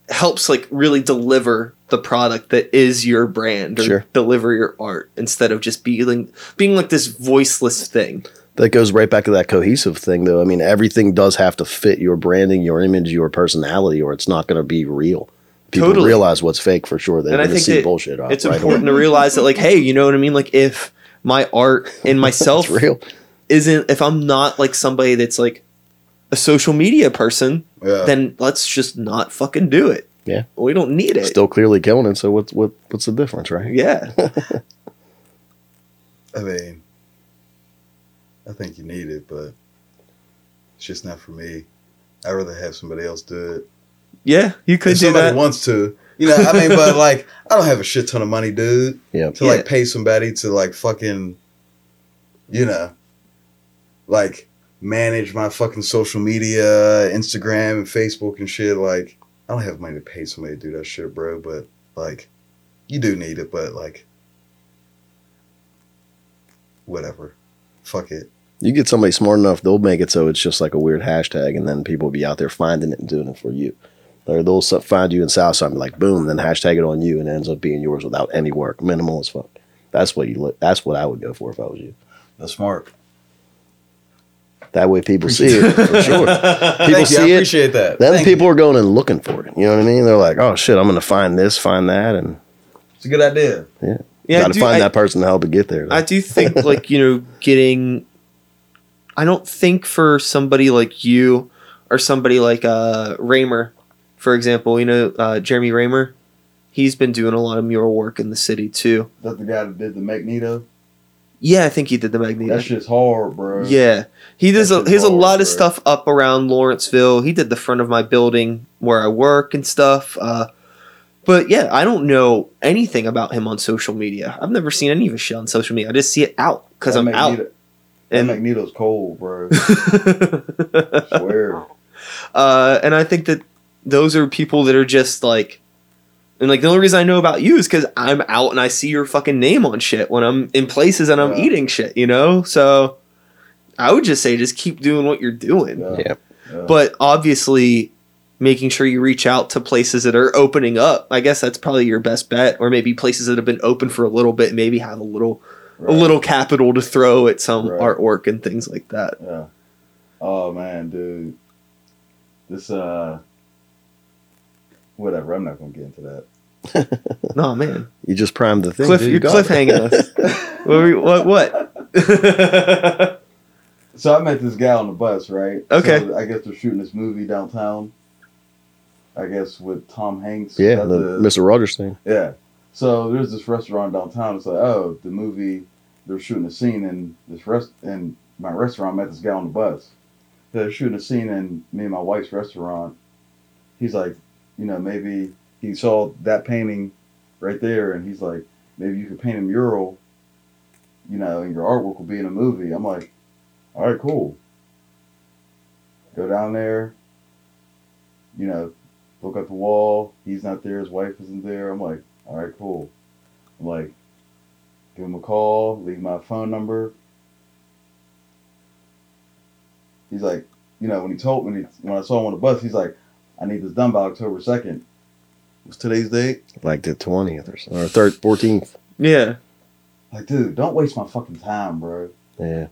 Speaker 1: helps like really deliver the product that is your brand or
Speaker 2: Sure.
Speaker 1: deliver your art instead of just being being like this voiceless thing.
Speaker 2: That goes right back to that cohesive thing, though. I mean, everything does have to fit your branding, your image, your personality, or it's not going to be real. People
Speaker 1: Totally.
Speaker 2: realize what's fake for sure. They're
Speaker 1: And I
Speaker 2: going to
Speaker 1: think
Speaker 2: see bullshit. off
Speaker 1: It's
Speaker 2: right
Speaker 1: important
Speaker 2: away.
Speaker 1: to realize that like, hey, you know what I mean? Like if my art and myself
Speaker 2: real.
Speaker 1: isn't if I'm not like somebody that's like a social media person,
Speaker 3: Yeah.
Speaker 1: then let's just not fucking do it.
Speaker 2: Yeah.
Speaker 1: We don't need it.
Speaker 2: Still clearly killing it. So what's what what's the difference, right?
Speaker 1: Yeah.
Speaker 3: I mean, I think you need it, but it's just not for me. I'd rather have somebody else do it.
Speaker 1: Yeah, you could
Speaker 3: if
Speaker 1: do
Speaker 3: somebody
Speaker 1: that.
Speaker 3: wants to, you know. I mean, but like, I don't have a shit ton of money, dude,
Speaker 2: Yeah.
Speaker 3: to
Speaker 1: Yeah.
Speaker 3: like pay somebody to like fucking, you know, like manage my fucking social media, Instagram and Facebook and shit. Like, I don't have money to pay somebody to do that shit, bro. But like, you do need it, but like, whatever. Fuck it.
Speaker 2: You get somebody smart enough, they'll make it so it's just like a weird hashtag, and then people will be out there finding it and doing it for you. Or they'll find you in Southside and be like, boom, then hashtag it on you, and it ends up being yours without any work, minimal as fuck. That's what you look. That's what I would go for if I was you.
Speaker 3: That's smart.
Speaker 2: That way, people see it for sure. People
Speaker 3: Thank you. I
Speaker 2: see it.
Speaker 3: appreciate that.
Speaker 2: Then
Speaker 3: Thank
Speaker 2: people
Speaker 3: you.
Speaker 2: are going and looking for it. You know what I mean? They're like, oh shit, I'm going to find this, find that, and
Speaker 3: It's a good idea.
Speaker 1: Yeah,
Speaker 2: got
Speaker 1: I
Speaker 2: to find
Speaker 1: I-
Speaker 2: that person to help it get there.
Speaker 1: I do think like you know getting. I don't think for somebody like you or somebody like uh, Raymer, for example, you know uh, Jeremy Raymer, he's been doing a lot of mural work in the city too.
Speaker 3: That the guy that did the Magneto.
Speaker 1: Yeah, I think he did the Magneto.
Speaker 3: That shit's hard, bro.
Speaker 1: Yeah, he does. A, he has a
Speaker 3: hard,
Speaker 1: lot of stuff up around Lawrenceville. He did the front of my building where I work and stuff. Uh, but yeah, I don't know anything about him on social media. I've never seen any of his shit on social media. I just see it out because I'm out.
Speaker 3: That
Speaker 1: And
Speaker 3: Magneto's cold, bro. Swear.
Speaker 1: uh, and I think that those are people that are just like, and like the only reason I know about you is because I'm out and I see your fucking name on shit when I'm in places and I'm
Speaker 3: Yeah.
Speaker 1: eating shit, you know. So I would just say just keep doing what you're doing.
Speaker 3: Yeah.
Speaker 2: Yeah.
Speaker 3: Yeah.
Speaker 1: but obviously making sure you reach out to places that are opening up i guess that's probably your best bet or maybe places that have been open for a little bit maybe have a little a little capital to throw at some
Speaker 3: Right.
Speaker 1: artwork and things like that
Speaker 3: Yeah. Oh man, dude. This uh whatever, I'm not gonna get into that.
Speaker 1: no man,
Speaker 2: You just primed the thing.
Speaker 1: cliff,
Speaker 2: dude. You
Speaker 1: you're
Speaker 2: got it.
Speaker 1: cliffhanging us. what, were you- what? What?
Speaker 3: So I met this guy on the bus, right?
Speaker 1: Okay.
Speaker 3: So I guess they're shooting this movie downtown. I guess with Tom Hanks.
Speaker 2: Yeah,
Speaker 3: Got
Speaker 2: the, Mr. Rogers thing.
Speaker 3: Yeah. So there's this restaurant downtown. It's like, oh, the movie they're shooting a scene in this rest in my restaurant. I met this guy on the bus. They're shooting a scene in me and my wife's restaurant. He's like, you know, maybe he saw that painting right there, and he's like, maybe you could paint a mural. You know, and your artwork will be in a movie. I'm like, all right, cool. Go down there. You know, look at the wall. He's not there. His wife isn't there. I'm like, all right, cool. I'm like, give him a call, leave my phone number. He's like, you know, when he told me, when I saw him on the bus, he's like, I need this done by October 2nd. What's today's date?
Speaker 2: Like the 20th or something. Or third, 14th.
Speaker 1: yeah.
Speaker 3: Like, dude, don't waste my fucking time, bro.
Speaker 2: Yeah.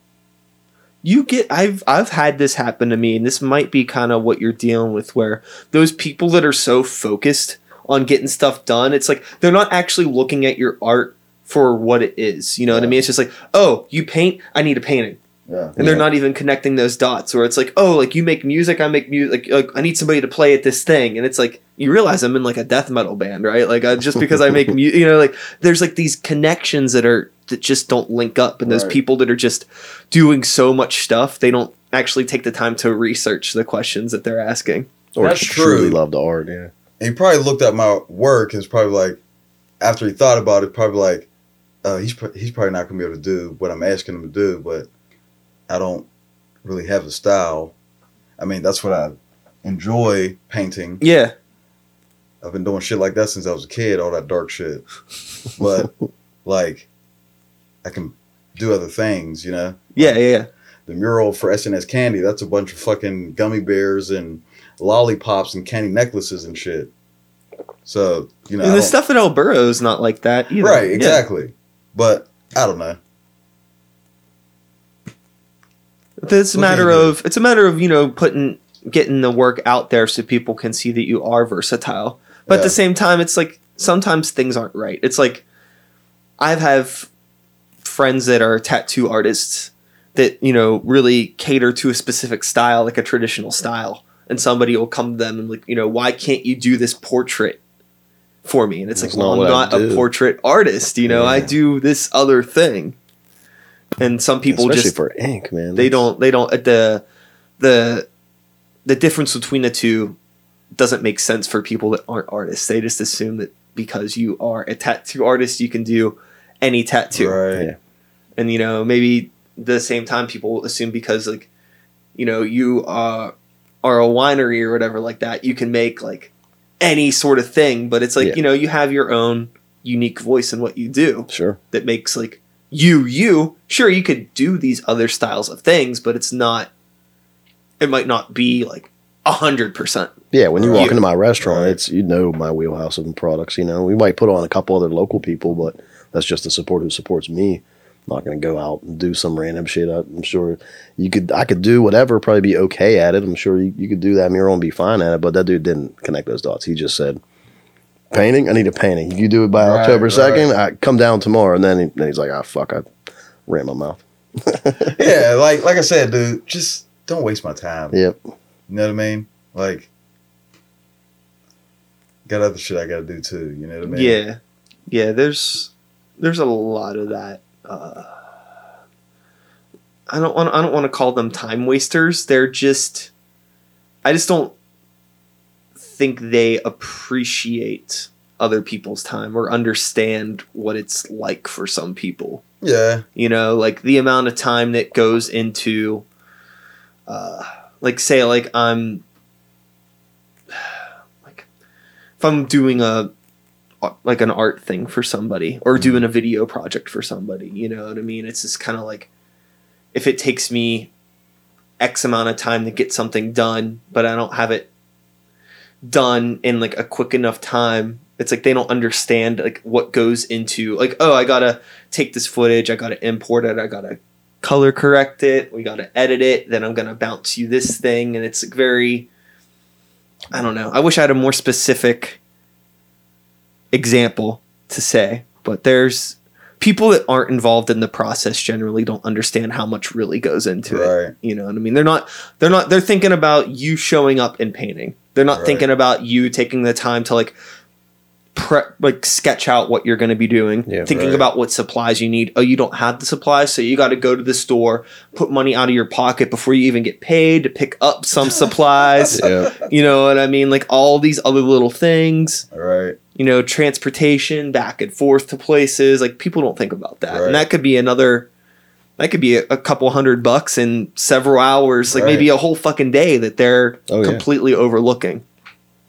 Speaker 1: You get I've I've had this happen to me and this might be kind of what you're dealing with where those people that are so focused on getting stuff done it's like they're not actually looking at your art for what it is you know what I mean? It's just like oh you paint I need a painting.
Speaker 3: Yeah.
Speaker 1: and they're
Speaker 2: Yeah.
Speaker 1: not even connecting those dots or it's like oh like you make music I make music like, like I need somebody to play at this thing. And it's like you realize I'm in like a death metal band right? Like I, just because I make music you know like there's like these connections that are that just don't link up and those people that are just doing so much stuff they don't actually take the time to research the questions that they're asking
Speaker 2: Or
Speaker 3: That's
Speaker 2: truly
Speaker 3: true.
Speaker 2: love the art. Yeah.
Speaker 3: And he probably looked at my work and was probably like, after he thought about it, probably like, uh, he's he's probably not gonna be able to do what I'm asking him to do, but I don't really have a style. I mean, that's what I enjoy painting.
Speaker 1: yeah
Speaker 3: I've been doing shit like that since I was a kid, all that dark shit. But like, I can do other things, you know.
Speaker 1: yeah yeah, yeah.
Speaker 3: The mural for S&S Candy, that's a bunch of fucking gummy bears and lollipops and candy necklaces and shit. So you know,
Speaker 1: and the stuff at El Burro is not like that either
Speaker 3: Right,
Speaker 1: Yeah.
Speaker 3: exactly. But I don't know.
Speaker 1: It's a matter of it's a matter of you know putting getting the work out there so people can see that you are versatile. But at the same time, it's like sometimes things aren't right. It's like I have friends that are tattoo artists that you know really cater to a specific style, like a traditional style, and somebody will come to them and like you know why can't you do this portrait for me? And it's
Speaker 2: That's
Speaker 1: like well,
Speaker 2: not
Speaker 1: I'm not a portrait artist. You know, I do this other thing. And some people
Speaker 2: Especially
Speaker 1: just
Speaker 2: for ink, man.
Speaker 1: they
Speaker 2: That's-
Speaker 1: don't they don't at the the the difference between the two doesn't make sense for people that aren't artists they just assume that because you are a tattoo artist you can do any tattoo
Speaker 3: Right.
Speaker 2: Yeah.
Speaker 1: And you know maybe the same time people assume because like you know you are are a winery or whatever like that you can make like any sort of thing but it's like
Speaker 2: Yeah.
Speaker 1: you know you have your own unique voice in what you do
Speaker 2: Sure.
Speaker 1: that makes like you you sure you could do these other styles of things but it's not it might not be like a hundred percent
Speaker 2: Yeah, when you walk
Speaker 1: You-
Speaker 2: into my restaurant,
Speaker 3: Right.
Speaker 2: it's you know my wheelhouse of products. You know, we might put on a couple other local people, but that's just the support who supports me. I'm not going to go out and do some random shit. I- I'm sure you could. I could do whatever, probably be okay at it. I'm sure you, you could do that mural and be fine at it. But that dude didn't connect those dots. He just said, "Painting. I need a painting. You do it by
Speaker 3: Right,
Speaker 2: October
Speaker 3: right.
Speaker 2: second. I come down tomorrow." And then, he, then he's like, "Ah, fuck! I ran my mouth."
Speaker 3: Yeah, like like I said, dude, just don't waste my time.
Speaker 2: Yep.
Speaker 3: You know what I mean? Like, got other shit I got to do too. You know what I mean?
Speaker 1: yeah yeah there's there's a lot of that uh i don't want i don't want to call them time wasters they're just i just don't think they appreciate other people's time or understand what it's like for some people
Speaker 3: Yeah.
Speaker 1: you know like the amount of time that goes into uh like say like i'm like if i'm doing a like an art thing for somebody or mm-hmm. doing a video project for somebody you know what i mean it's just kind of like if it takes me x amount of time to get something done but i don't have it done in like a quick enough time it's like they don't understand like what goes into like oh i gotta take this footage, I gotta import it, I gotta color correct it, we gotta edit it, then I'm gonna bounce you this thing, and it's very I don't know. I wish I had a more specific example to say, but there's people that aren't involved in the process generally don't understand how much really goes into it.
Speaker 3: Right.
Speaker 1: You know what I mean? They're not they're not they're thinking about you showing up and painting. They're not
Speaker 3: Right.
Speaker 1: thinking about you taking the time to like prep like sketch out what you're going to be doing,
Speaker 2: Yeah,
Speaker 1: thinking
Speaker 3: right.
Speaker 1: about what supplies you need. Oh, you don't have the supplies, so you got to go to the store, put money out of your pocket before you even get paid to pick up some supplies.
Speaker 2: Yeah.
Speaker 1: You know what I mean? Like all these other little things
Speaker 3: All right.
Speaker 1: You know, transportation back and forth to places. Like people don't think about that,
Speaker 3: Right.
Speaker 1: and that could be another. That could be a, a couple hundred bucks in several hours, like
Speaker 3: Right.
Speaker 1: maybe a whole fucking day that they're
Speaker 2: Oh, yeah.
Speaker 1: completely overlooking.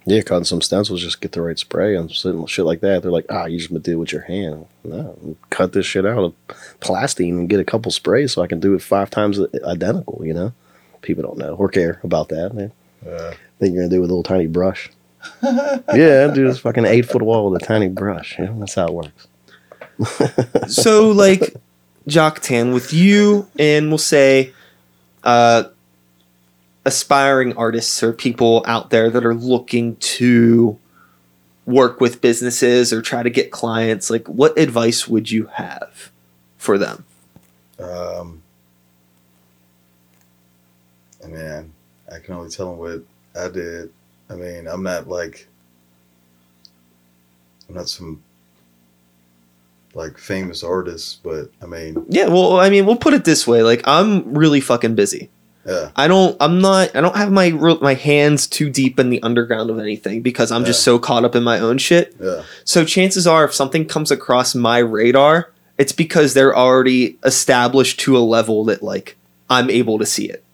Speaker 2: Yeah, cutting some stencils, just get the right spray and shit shit like that. They're like, ah, you just gonna do it with your hand. No, cut this shit out of plastine and get a couple sprays so I can do it five times identical. You know, people don't know or care about that. They
Speaker 3: Yeah.
Speaker 2: think you're gonna do it with a little tiny brush. yeah, do this fucking eight foot wall with a tiny brush. You know, that's how it works.
Speaker 1: so, like, Jock Tan, with you and we'll say, uh, aspiring artists or people out there that are looking to work with businesses or try to get clients, like, what advice would you have for them?
Speaker 3: Um, I mean, I can only tell them what I did. I mean, I'm not like, I'm not some like famous artist, but I mean,
Speaker 1: Yeah, well, I mean, we'll put it this way: like, I'm really fucking busy.
Speaker 3: yeah,
Speaker 1: I don't. I'm not. I don't have my real- my hands too deep in the underground of anything because I'm just so caught up in my own shit.
Speaker 3: yeah,
Speaker 1: So chances are, if something comes across my radar, it's because they're already established to a level that like I'm able to see it.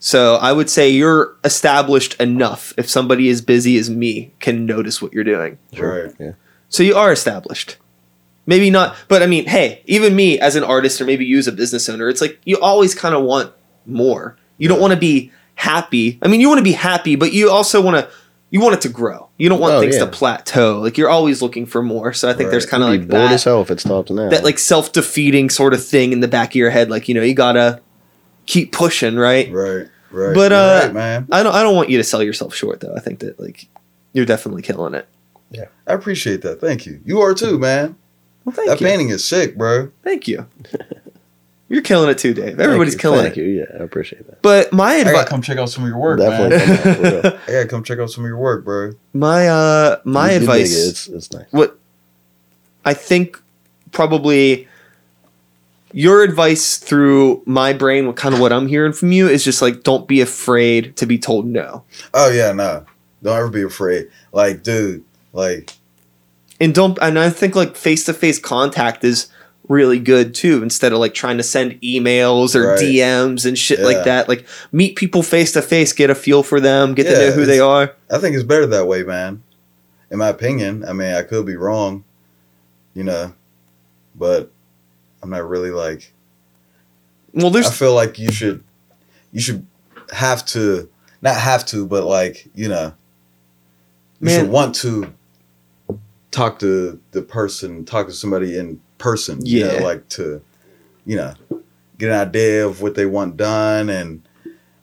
Speaker 1: So I would say you're established enough. If somebody as busy as me can notice what you're doing,
Speaker 3: right,
Speaker 2: Yeah.
Speaker 1: so you are established. Maybe not, but I mean, hey, even me as an artist or maybe you as a business owner, it's like you always kind of want more. You don't want to be happy. I mean, you want to be happy, but you also want to you want it to grow. You don't want
Speaker 2: Oh,
Speaker 1: things
Speaker 2: yeah.
Speaker 1: to plateau. Like you're always looking for more. So I think there's kind of
Speaker 2: You'd
Speaker 1: like
Speaker 2: be bored
Speaker 1: that,
Speaker 2: as hell if it stops now.
Speaker 1: that like self-defeating sort of thing in the back of your head like, you know, you got to keep pushing, right?
Speaker 3: right, right.
Speaker 1: But, uh,
Speaker 3: right, man,
Speaker 1: I don't I don't want you to sell yourself short though. I think that like you're definitely killing it.
Speaker 3: Yeah, I appreciate that. Thank you. You are too, man.
Speaker 1: Well, thank
Speaker 3: that
Speaker 1: you.
Speaker 3: painting is sick, bro.
Speaker 1: Thank you. You're killing it too, Dave. Everybody's
Speaker 2: you,
Speaker 1: killing
Speaker 2: Thank
Speaker 1: it.
Speaker 2: you. Yeah, I appreciate that.
Speaker 1: But my
Speaker 3: I gotta
Speaker 1: advice,
Speaker 3: come check out some of your work,
Speaker 2: Definitely.
Speaker 3: man.
Speaker 2: come out, for real.
Speaker 3: I gotta come check out some of your work, bro.
Speaker 1: my uh, my
Speaker 2: You- you
Speaker 1: advice,
Speaker 2: it. It's, it's nice.
Speaker 1: what I think probably your advice through my brain, what kind of what I'm hearing from you is just like, don't be afraid to be told no,
Speaker 3: Oh yeah, no. Don't ever be afraid. Like, dude, like,
Speaker 1: and don't. And I think like face to face contact is really good too. Instead of like trying to send emails or
Speaker 3: Right.
Speaker 1: DMs and shit
Speaker 3: Yeah.
Speaker 1: like that, like meet people face to face, get a feel for them, get to know who they are.
Speaker 3: I think it's better that way, man. In my opinion. I mean, I could be wrong, you know, but I'm not really like.
Speaker 1: Well, there's
Speaker 3: I feel like you should, you should have to, not have to, but like you know, you
Speaker 1: Man.
Speaker 3: should want to talk to the person, talk to somebody in person. you know,
Speaker 1: Yeah.
Speaker 3: like to, you know, get an idea of what they want done and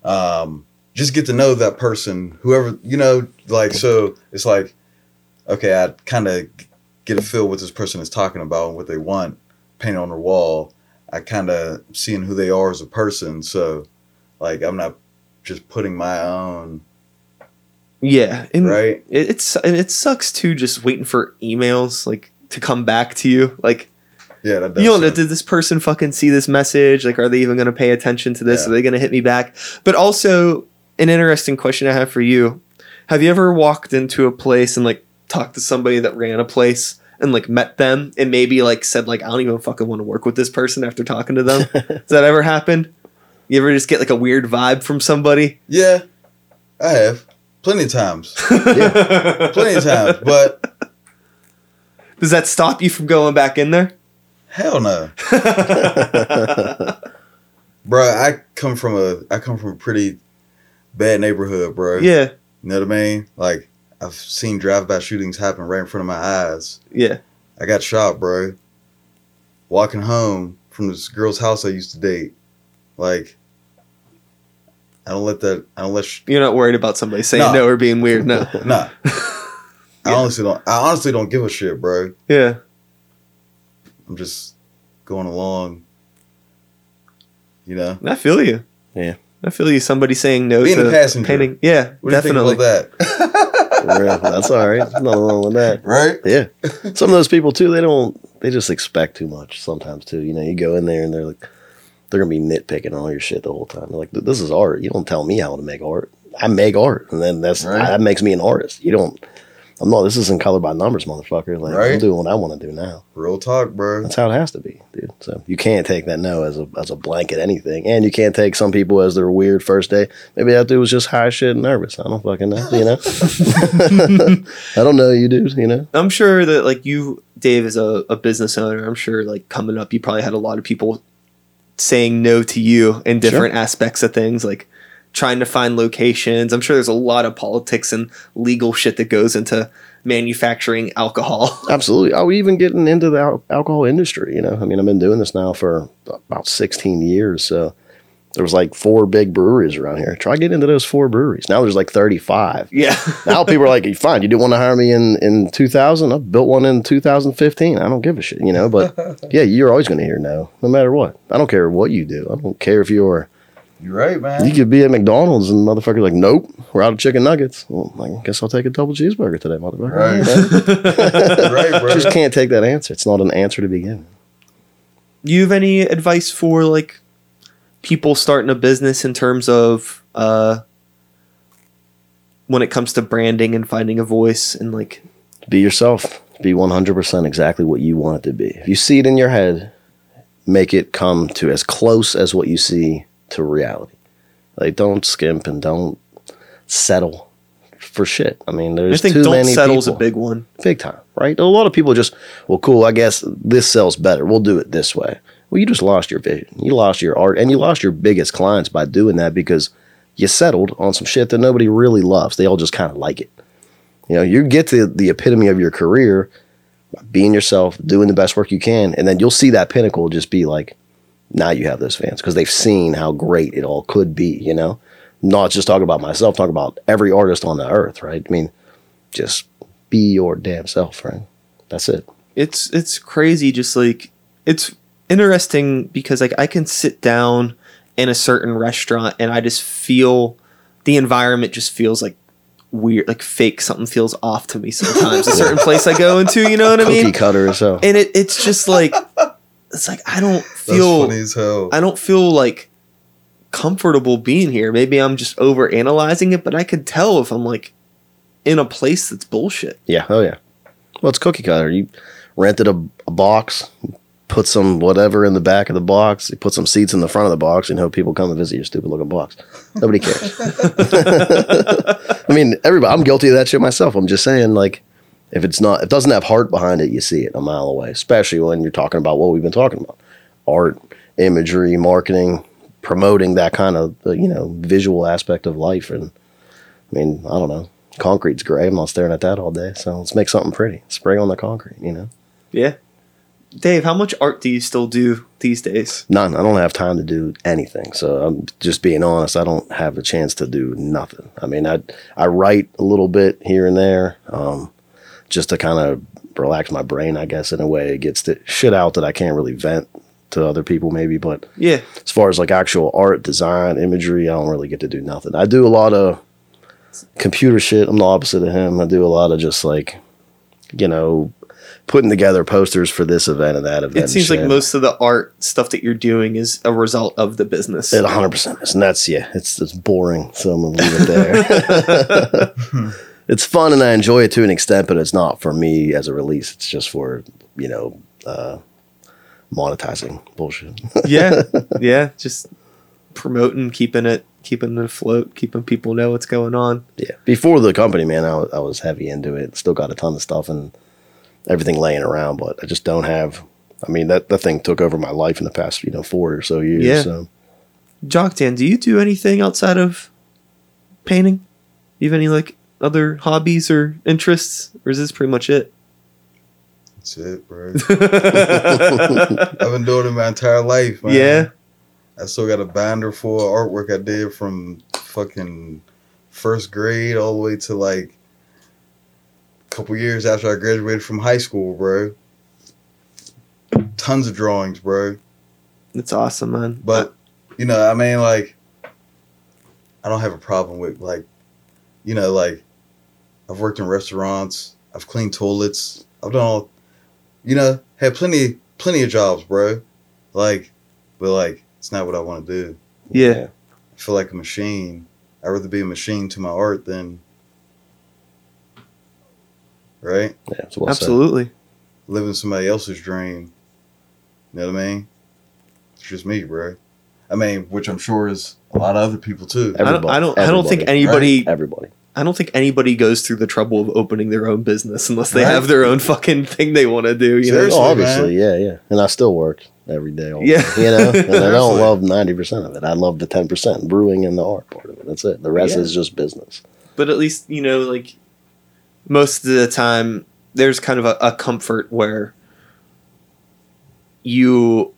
Speaker 3: um, just get to know that person. Whoever you know, like so, it's like, okay, I kind of get a feel what this person is talking about and what they want painted on their wall. I kind of seeing who they are as a person. So, like, I'm not just putting my own
Speaker 1: yeah, and
Speaker 3: right.
Speaker 1: it, it's and it sucks too just waiting for emails like to come back to you like
Speaker 3: Yeah, that
Speaker 1: you don't know did this person fucking see this message like are they even going to pay attention to this
Speaker 3: Yeah.
Speaker 1: are they going to hit me back but also an interesting question i have for you have you ever walked into a place and like talked to somebody that ran a place and like met them and maybe like said like i don't even fucking want to work with this person after talking to them has that ever happened you ever just get like a weird vibe from somebody
Speaker 3: Yeah, I have plenty of times, yeah, plenty of times. But
Speaker 1: does that stop you from going back in there
Speaker 3: hell no, bro. I come from a I come from a pretty bad neighborhood, bro.
Speaker 1: yeah
Speaker 3: you know what I mean. Like I've seen drive-by shootings happen right in front of my eyes.
Speaker 1: yeah
Speaker 3: I got shot, bro. Walking home from this girl's house I used to date, like I don't let that. I don't let. Sh-
Speaker 1: You're not worried about somebody saying
Speaker 3: No.
Speaker 1: no, or being weird. No.
Speaker 3: nah. I
Speaker 1: Yeah.
Speaker 3: honestly don't. I honestly don't give a shit, bro.
Speaker 1: Yeah.
Speaker 3: I'm just going along. You know,
Speaker 1: I feel you.
Speaker 2: Yeah.
Speaker 1: I feel you. Somebody saying no
Speaker 3: Being
Speaker 1: to
Speaker 3: a passenger.
Speaker 1: painting. Yeah,
Speaker 3: what do
Speaker 1: definitely.
Speaker 3: you think about that?
Speaker 2: For real. That's all right. Nothing wrong with that.
Speaker 3: Right?
Speaker 2: Yeah. Some of those people too, they don't they just expect too much sometimes too. You know, you go in there and they're like they're gonna be nitpicking all your shit the whole time. They're like, This is art. You don't tell me how to make art. I make art. And then that's
Speaker 3: Right.
Speaker 2: that makes me an artist. You don't I'm not this isn't color by numbers, motherfucker. Like I'm
Speaker 3: Right.
Speaker 2: doing what I want to do now.
Speaker 3: Real talk, bro.
Speaker 2: That's how it has to be, dude. So you can't take that no as a as a blanket anything. And you can't take some people as their weird first day. Maybe that dude was just high shit and nervous. I don't fucking know, you know. I don't know you dude, you know.
Speaker 1: I'm sure that like you, Dave, as a, a business owner, I'm sure like coming up, you probably had a lot of people saying no to you in different aspects of things, like trying to find locations. I'm sure there's a lot of politics and legal shit that goes into manufacturing alcohol.
Speaker 2: Absolutely. Oh, even getting into the al- alcohol industry, you know. I mean, I've been doing this now for about 16 years. So there was like four big breweries around here. Try getting into those four breweries. Now there's like 35.
Speaker 1: yeah.
Speaker 2: Now people are like, fine, you didn't want to hire me in, in 2000. I built one in 2015. I don't give a shit, you know. But yeah, you're always going to hear no, no matter what. I don't care what you do. I don't care if you're,
Speaker 3: You're right, man.
Speaker 2: you could be at McDonald's and motherfuckers like, nope, we're out of chicken nuggets. Well, I guess I'll take a double cheeseburger today, motherfucker.
Speaker 3: Right. right, bro.
Speaker 2: just can't take that answer. It's not an answer to be given.
Speaker 1: you have any advice for like people starting a business in terms of uh when it comes to branding and finding a voice and like
Speaker 2: Be yourself. Be 100% exactly what you want it to be. If you see it in your head, make it come to as close as what you see to reality. Like, don't skimp and don't settle for shit. I mean, there's
Speaker 1: I think
Speaker 2: too
Speaker 1: don't
Speaker 2: many
Speaker 1: settle's
Speaker 2: people.
Speaker 1: a big one.
Speaker 2: big time, right? A lot of people just, well, cool. I guess this sells better. We'll do it this way. Well, you just lost your vision. You lost your art, and you lost your biggest clients by doing that because you settled on some shit that nobody really loves. They all just kind of like it. You know, you get to the epitome of your career by being yourself, doing the best work you can, and then you'll see that pinnacle just be like, now you have those fans because they've seen how great it all could be. You know, not just talking about myself, talking about every artist on the earth, right? I mean, just be your damn self, right? That's it.
Speaker 1: it's it's crazy just like it's interesting because like I can sit down in a certain restaurant and I just feel the environment just feels like weird like fake something feels off to me sometimes a certain place I go into you know what I
Speaker 2: Cookie
Speaker 1: mean
Speaker 2: cutter or so.
Speaker 1: and it, it's just like it's like I don't
Speaker 3: That's
Speaker 1: feel
Speaker 3: funny as hell.
Speaker 1: I don't feel like comfortable being here maybe I'm just over analyzing it but I could tell if I'm like in a place that's bullshit
Speaker 2: Yeah. Oh yeah. Well, it's cookie cutter. You rented a, a box, put some whatever in the back of the box, you put some seats in the front of the box, and hope people come and visit your stupid looking box. Nobody cares. I mean, everybody. I'm guilty of that shit myself. I'm just saying, like, if it's not, if it doesn't have heart behind it, you see it a mile away. Especially when you're talking about what we've been talking about: art, imagery, marketing, promoting that kind of uh, you know visual aspect of life. And I mean, I don't know. Concrete's gray. I'm not staring at that all day. So let's make something pretty. Spray on the concrete. You know,
Speaker 1: yeah Dave how much art do you still do these days
Speaker 2: none. I don't have time to do anything. So I'm just being honest. I don't have a chance to do nothing. I mean, I I write a little bit here and there, um, just to kind of relax my brain. I guess in a way, it gets the shit out that I can't really vent to other people, maybe. But
Speaker 1: yeah
Speaker 2: as far as like actual art, design, imagery, I don't really get to do nothing. I do a lot of computer shit. I'm the opposite of him. I do a lot of just like, you know, putting together posters for this event and that event.
Speaker 1: It seems like most of the art stuff that you're doing is a result of the business.
Speaker 2: It 100 percent is, and that's yeah, it's it's boring. So I'm gonna leave it there. it's fun and I enjoy it to an extent, but it's not for me as a release. It's just for you know uh, monetizing bullshit.
Speaker 1: yeah, yeah, just promoting, keeping it, keeping it afloat, keeping people know what's going on.
Speaker 2: yeah, before the company, man, I was, heavy into it. Still got a ton of stuff and everything laying around, but I just don't have. I mean that that thing took over my life in the past you know four or so years.
Speaker 1: Yeah.
Speaker 2: So
Speaker 1: Jock Tan, do you do anything outside of painting? You have any like other hobbies or interests, or is this pretty much it?
Speaker 3: That's it, bro. I've been doing it my entire life, man.
Speaker 1: Yeah,
Speaker 3: I still got a binder for artwork I did from fucking first grade all the way to like a couple years after I graduated from high school, bro. Tons of drawings, bro.
Speaker 1: It's awesome, man.
Speaker 3: But you know, I mean, like, I don't have a problem with like, you know, like, I've worked in restaurants, I've cleaned toilets, I've done all, you know, had plenty, plenty of jobs, bro. Like, but like, it's not what I want to do.
Speaker 1: yeah.
Speaker 3: I feel like a machine. I'd rather be a machine to my art than, right,
Speaker 2: Yeah, it's well said.
Speaker 1: Absolutely.
Speaker 3: living somebody else's dream. You know what I mean? It's just me, bro. I mean, which I'm sure is a lot of other people too.
Speaker 1: I don't, I don't. I don't think
Speaker 2: everybody.
Speaker 1: anybody.
Speaker 2: Everybody.
Speaker 1: I don't think anybody goes through the trouble of opening their own business unless they
Speaker 3: Right.
Speaker 1: have their own fucking thing they want to do. You know.
Speaker 3: Seriously.
Speaker 2: Oh, obviously, yeah, yeah. And I still work every day. All
Speaker 1: Yeah.
Speaker 2: day, you know, and I don't love ninety percent of it. I love the ten percent brewing and the art part of it. That's it. The rest
Speaker 1: Yeah.
Speaker 2: is just business.
Speaker 1: but at least you know like most of the time there's kind of a, a comfort where you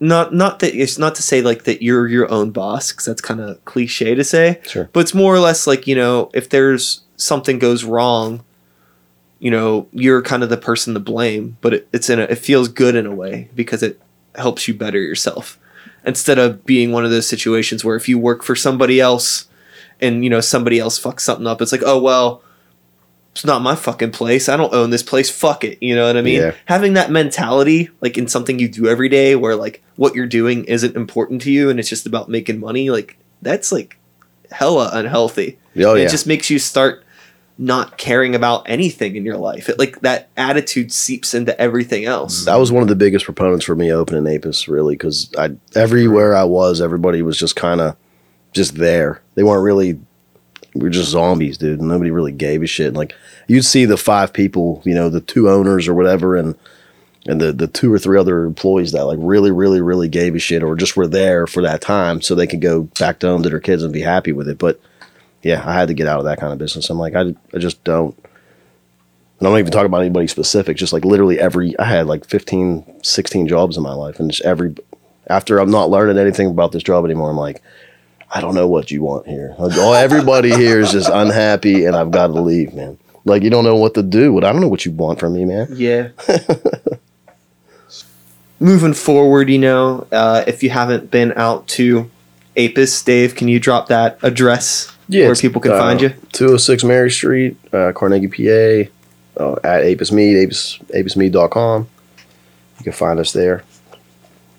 Speaker 1: not not that it's not to say like that you're your own boss because that's kind of cliche to say
Speaker 2: Sure.
Speaker 1: but it's more or less like you know if there's something goes wrong you know you're kind of the person to blame but it, it's in a, it feels good in a way because it helps you better yourself instead of being one of those situations where if you work for somebody else and you know somebody else fucks something up it's like oh well it's not my fucking place i don't own this place fuck it you know what i mean
Speaker 2: Yeah.
Speaker 1: having that mentality like in something you do every day where like what you're doing isn't important to you and it's just about making money like that's like hella unhealthy
Speaker 2: Oh
Speaker 1: And
Speaker 2: yeah.
Speaker 1: it just makes you start not caring about anything in your life it like that attitude seeps into everything else
Speaker 2: that was one of the biggest proponents for me opening Apis, really, because I everywhere I was, everybody was just kind of just there. They weren't really. We were just zombies, dude. Nobody really gave a shit. Like you'd see the five people, you know, the two owners or whatever, and and the the two or three other employees that like really, really, really gave a shit, or just were there for that time, so they could go back home to their kids and be happy with it. But yeah, I had to get out of that kind of business. I'm like, I, I just don't. And I'm not even talking about anybody specific, just like literally every, I had like 15, 16 jobs in my life. And just every, after I'm not learning anything about this job anymore, I'm like, I don't know what you want here. Oh, everybody here is just unhappy and I've got to leave, man. Like, you don't know what to do. What I don't know what you want from me, man.
Speaker 1: Yeah. Moving forward, you know, uh, if you haven't been out to Apis, Dave, can you drop that address where people can
Speaker 2: uh,
Speaker 1: find you?
Speaker 2: 206 Mary Street, uh, Carnegie, PA, uh, at Apis Mead, apis, apismead.com. You can find us there.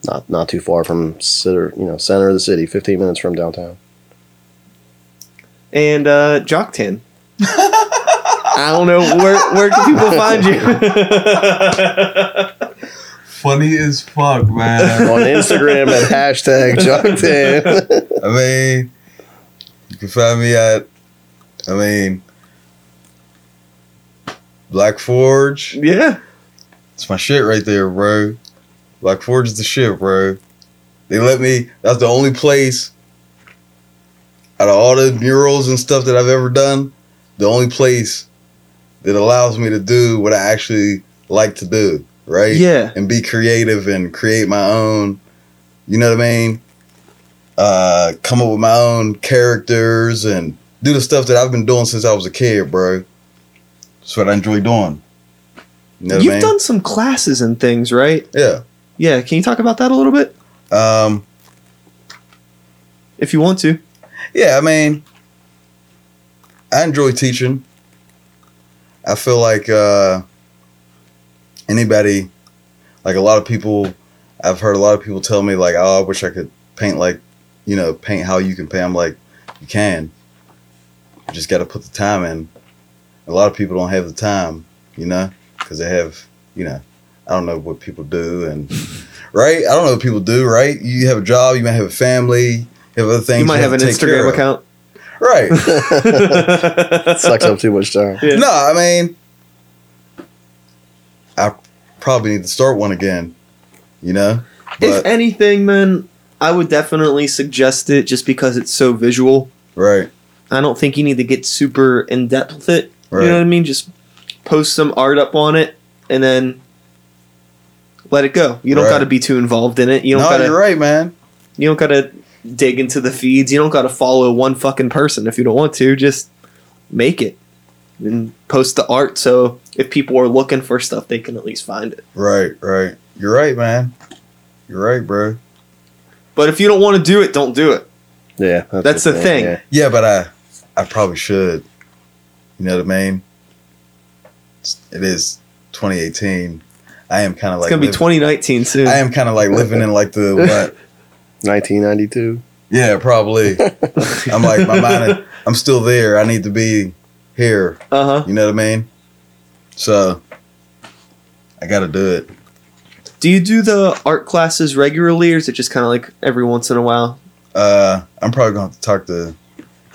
Speaker 2: Not not too far from center, you know, center of the city, 15 minutes from downtown.
Speaker 1: And uh, Jock Tan. I don't know where where can people find you.
Speaker 3: Funny as fuck, man.
Speaker 2: On Instagram at hashtag Jocktan.
Speaker 3: I mean, you can find me at, I mean, Black Forge.
Speaker 1: yeah.
Speaker 3: It's my shit right there, bro. Black Forge the shit, bro. They let me. That's the only place out of all the murals and stuff that I've ever done. The only place that allows me to do what I actually like to do, right?
Speaker 1: Yeah.
Speaker 3: And be creative and create my own. You know what I mean? Uh, come up with my own characters and do the stuff that I've been doing since I was a kid, bro. That's what I enjoy doing. You know
Speaker 1: You've
Speaker 3: mean?
Speaker 1: done some classes and things, right?
Speaker 3: yeah.
Speaker 1: Yeah. Can you talk about that a little bit?
Speaker 3: Um,
Speaker 1: If you want to.
Speaker 3: yeah, I mean, I enjoy teaching. I feel like uh, anybody, like a lot of people, I've heard a lot of people tell me like, "Oh, I wish I could paint like, you know, paint how you can paint." I'm like, you can. You just got to put the time in. A lot of people don't have the time, you know, because they have, you know, I don't know what people do and right. I don't know what people do. Right? You have a job. You might have a family. You have other things.
Speaker 1: You might have an
Speaker 3: to take care
Speaker 1: Instagram account.
Speaker 3: Right.
Speaker 2: Sucks up too much time.
Speaker 1: Yeah.
Speaker 3: No, I mean, I probably need to start one again. You know,
Speaker 1: If anything, man, I would definitely suggest it just because it's so visual.
Speaker 3: right,
Speaker 1: I don't think you need to get super in depth with it.
Speaker 3: right,
Speaker 1: You know what I mean? Just post some art up on it and then let it go. You don't
Speaker 3: Right.
Speaker 1: got to be too involved in it. You don't
Speaker 3: no,
Speaker 1: got
Speaker 3: you're
Speaker 1: to.
Speaker 3: right, man.
Speaker 1: You don't got to dig into the feeds. You don't got to follow one fucking person if you don't want to. Just make it. and post the art so if people are looking for stuff they can at least find it
Speaker 3: Right, right. You're right, man. You're right, bro.
Speaker 1: but if you don't want to do it don't do it
Speaker 2: Yeah,
Speaker 1: That's the thing.
Speaker 2: Yeah.
Speaker 3: Yeah, but I, I probably should. You know what I mean? It's- It is 2018. I am kind of like it's
Speaker 1: gonna be 2019 soon
Speaker 3: I am kind of like living in like the what?
Speaker 2: 1992.
Speaker 3: Yeah, probably. I'm like my mind. I'm still there. I need to be here.
Speaker 1: uh-huh
Speaker 3: You know what I mean? So I got to do it.
Speaker 1: do you do the art classes regularly or is it just kind of like every once in a while
Speaker 3: Uh, I'm probably going to have to talk to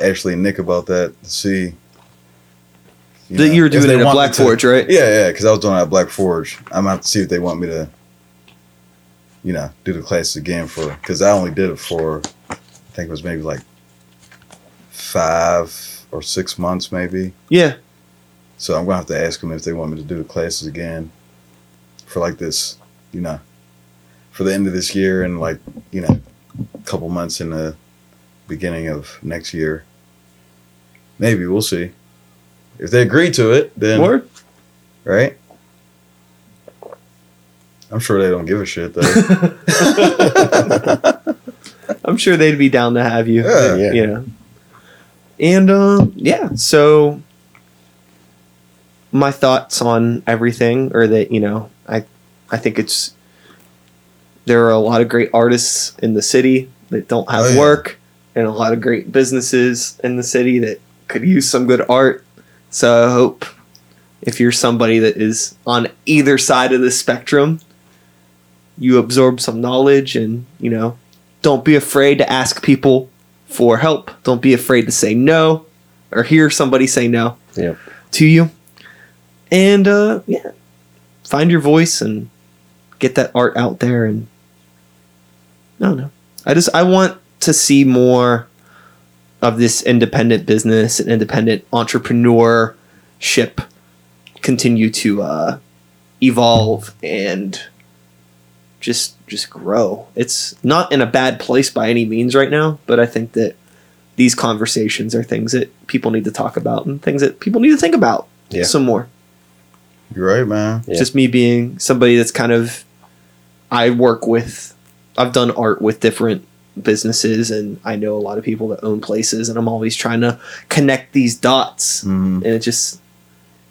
Speaker 3: Ashley and Nick about that to see. You
Speaker 1: that
Speaker 3: know,
Speaker 1: you were doing it at black
Speaker 3: to-
Speaker 1: forge right
Speaker 3: Yeah, yeah, because I was doing it at Black Forge. I'm gonna have to see if they want me to, you know, do the class again for because I only did it for, I think it was maybe like five or six months, maybe.
Speaker 1: yeah
Speaker 3: So I'm gonna have to ask them if they want me to do the classes again for like this, you know, for the end of this year and like you know, a couple months in the beginning of next year. Maybe we'll see. If they agree to it, then
Speaker 1: Word?
Speaker 3: right? I'm sure they don't give a shit though.
Speaker 1: i'm sure they'd be down to have you
Speaker 3: Yeah.
Speaker 2: Yeah.
Speaker 1: you know and um yeah so my thoughts on everything are that you know i i think it's there are a lot of great artists in the city that don't have
Speaker 3: Oh, yeah.
Speaker 1: work and a lot of great businesses in the city that could use some good art so i hope if you're somebody that is on either side of the spectrum you absorb some knowledge and you know don't be afraid to ask people for help. Don't be afraid to say no or hear somebody say no
Speaker 2: Yep.
Speaker 1: to you. And uh, yeah, find your voice and get that art out there. And I don't know. I just I want to see more of this independent business and independent entrepreneurship continue to uh, evolve and just just grow. It's not in a bad place by any means right now, but I think that these conversations are things that people need to talk about and things that people need to think about
Speaker 2: Yeah.
Speaker 1: some more.
Speaker 3: You're right, man.
Speaker 2: Yeah.
Speaker 1: Just me being somebody that's kind of I work with I've done art with different businesses and I know a lot of people that own places and I'm always trying to connect these dots
Speaker 3: Mhm.
Speaker 1: and it just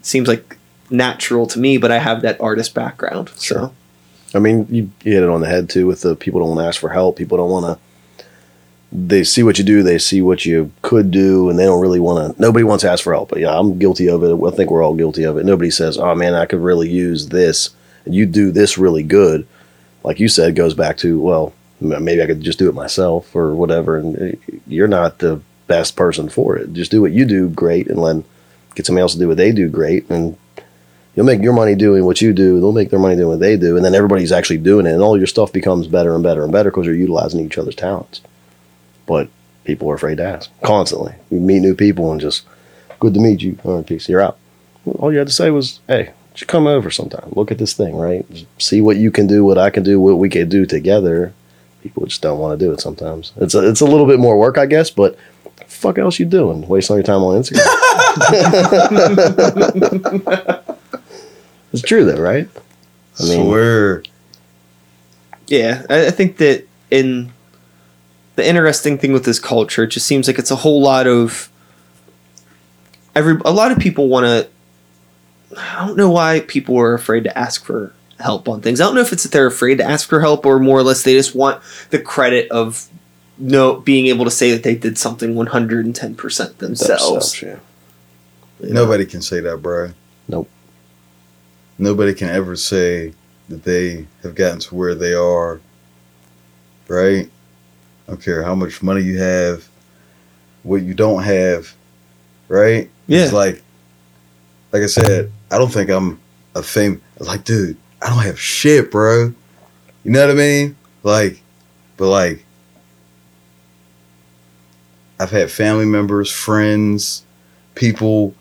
Speaker 1: seems like natural to me, but I have that artist background. So
Speaker 2: Sure. I mean, you, you hit it on the head too with the people don't want to ask for help. People don't want to. They see what you do, they see what you could do, and they don't really want to. Nobody wants to ask for help. But yeah, I'm guilty of it. I think we're all guilty of it. Nobody says, "Oh man, I could really use this," and you do this really good. Like you said, goes back to well, maybe I could just do it myself or whatever. And uh, you're not the best person for it. Just do what you do great, and then get somebody else to do what they do great, and you'll make your money doing what you do. They'll make their money doing what they do, and then everybody's actually doing it, and all your stuff becomes better and better and better because you're utilizing each other's talents. But people are afraid to ask constantly. You meet new people and just good to meet you. All right, peace. You're out. All you had to say was, "Hey, just come over sometime. Look at this thing, right? See what you can do, what I can do, what we can do together." People just don't want to do it sometimes. It's a, it's a little bit more work, I guess, but fuck else you doing? Wasting all your time on Instagram. it's true though, right? I mean-
Speaker 3: Swear.
Speaker 1: Yeah, I, I think that in the interesting thing with this culture, it just seems like it's a whole lot of every. A lot of people want to. I don't know why people are afraid to ask for help on things. I don't know if it's that they're afraid to ask for help or more or less they just want the credit of no being able to say that they did something one hundred and ten percent themselves.
Speaker 2: Themselves, yeah.
Speaker 1: you know?
Speaker 3: Nobody can say that, bro.
Speaker 2: Nope.
Speaker 3: Nobody can ever say that they have gotten to where they are. Right? I don't care how much money you have, what you don't have. Right?
Speaker 1: Yeah.
Speaker 3: It's like, like I said, I don't think I'm a fame. Like, dude, I don't have shit, bro. You know what I mean? Like, but like, I've had family members, friends, people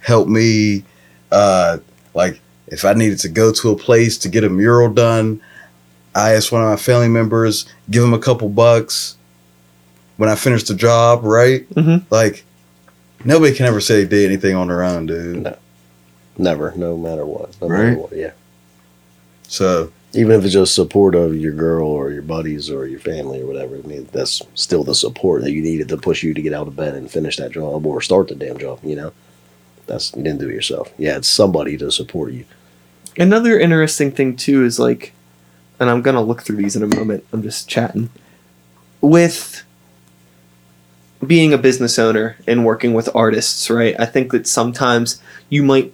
Speaker 3: help me. Uh, like, if I needed to go to a place to get a mural done, I asked one of my family members, give him a couple bucks when I finished the job, right?
Speaker 1: Mhm.
Speaker 3: Like, Nobody can ever say they did anything on their own, dude.
Speaker 2: No. Never, no matter what. No matter
Speaker 3: Right.
Speaker 2: what, yeah.
Speaker 3: So
Speaker 2: Even if it's just support of your girl or your buddies or your family or whatever, I mean, that's still the support that you needed to push you to get out of bed and finish that job or start the damn job, you know? That's, you didn't do it yourself. Yeah, it's somebody to support you.
Speaker 1: Another interesting thing too is like, and I'm gonna look through these in a moment. I'm just chatting with being a business owner and working with artists, right? I think that sometimes you might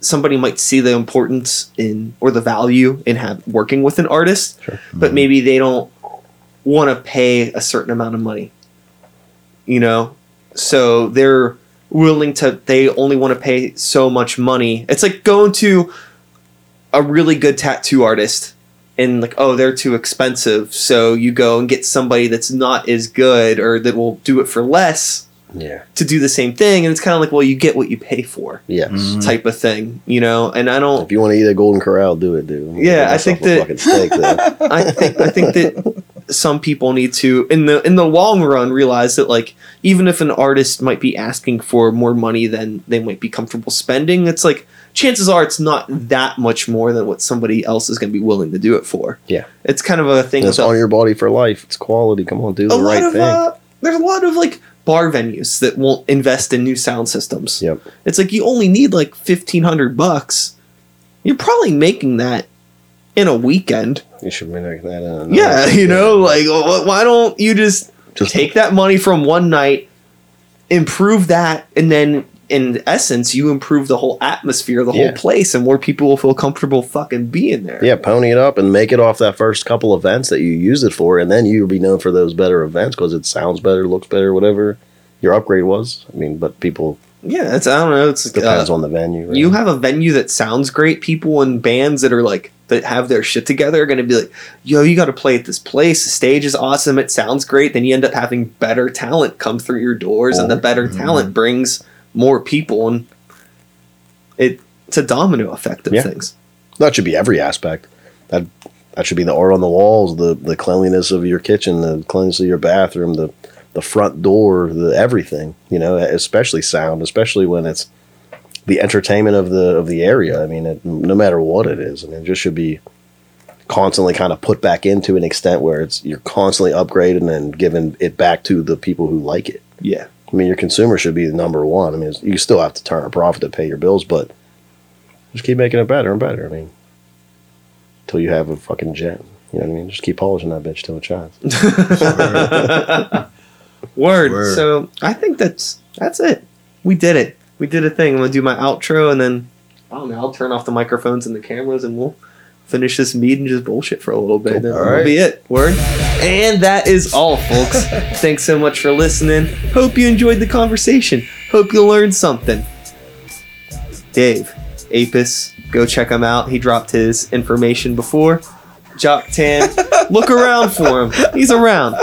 Speaker 1: somebody might see the importance in or the value in have working with an artist,
Speaker 2: Sure.
Speaker 1: but mm-hmm. maybe they don't want to pay a certain amount of money. You know, so they're willing to. They only want to pay so much money. It's like going to a really good tattoo artist and like oh they're too expensive so you go and get somebody that's not as good or that will do it for less
Speaker 2: Yeah.
Speaker 1: to do the same thing and it's kind of like well you get what you pay for
Speaker 2: Yes.
Speaker 3: Mhm.
Speaker 1: type of thing you know and i don't
Speaker 2: If you want to eat a golden corral, do it, dude.
Speaker 1: Yeah, I think that-
Speaker 2: steak.
Speaker 1: I think I think that some people need to in the in the long run realize that like even if an artist might be asking for more money than they might be comfortable spending, it's like chances are it's not that much more than what somebody else is going to be willing to do it for.
Speaker 2: Yeah.
Speaker 1: it's kind of a thing.
Speaker 2: it's
Speaker 1: about-
Speaker 2: on your body for life. It's quality. Come on, do the right
Speaker 1: of
Speaker 2: thing.
Speaker 1: uh, there's a lot of like bar venues that won't invest in new sound systems.
Speaker 2: Yep.
Speaker 1: It's like you only need like fifteen hundred bucks. You're probably making that in a weekend.
Speaker 2: You should make that.
Speaker 1: Yeah, you know, like why don't you just
Speaker 2: just
Speaker 1: take that money from one night, improve that, and then in essence you improve the whole atmosphere, of the
Speaker 2: Yeah.
Speaker 1: whole place, and more people will feel comfortable fucking being there.
Speaker 2: Yeah, pony it up and make it off that first couple events that you use it for, and then you'll be known for those better events because it sounds better, looks better, whatever your upgrade was. I mean, but people
Speaker 1: yeah. It's I don't know. It's
Speaker 2: depends
Speaker 1: uh,
Speaker 2: on the venue. right?
Speaker 1: you have a venue that sounds great. People and bands that are like that have their shit together are going to be like, "Yo, you got to play at this place. The stage is awesome. It sounds great." Then you end up having better talent come through your doors, and the better
Speaker 3: Mhm.
Speaker 1: talent brings more people, and it it's a domino effect of
Speaker 2: Yeah.
Speaker 1: things.
Speaker 2: that should be every aspect. That that should be the art on the walls, the the cleanliness of your kitchen, the cleanliness of your bathroom, the the front door, the everything. You know, especially sound, especially when it's the entertainment of the of the area. I mean, it, no matter what it is, I mean, it just should be constantly kind of put back into an extent where it's you're constantly upgrading and giving it back to the people who like it.
Speaker 1: Yeah.
Speaker 2: I mean, your consumer should be the number one. I mean, it's- you still have to turn a profit to pay your bills, but just keep making it better and better. I mean, until you have a fucking jet. You know what I mean? Just keep polishing that bitch till it shines.
Speaker 1: Word.
Speaker 3: Word.
Speaker 1: So I think that's that's it. We did it. We did a thing. I'm gonna do my outro and then I don't know. I'll turn off the microphones and the cameras and we'll finish this meet and just bullshit for a little bit. Then
Speaker 3: All
Speaker 1: that'll
Speaker 3: right.
Speaker 1: be it. Word. And that is all, folks. Thanks so much for listening. Hope you enjoyed the conversation. Hope you learned something. Dave, Apis, go check him out. He dropped his information before. Jock Tan, look around for him. He's around.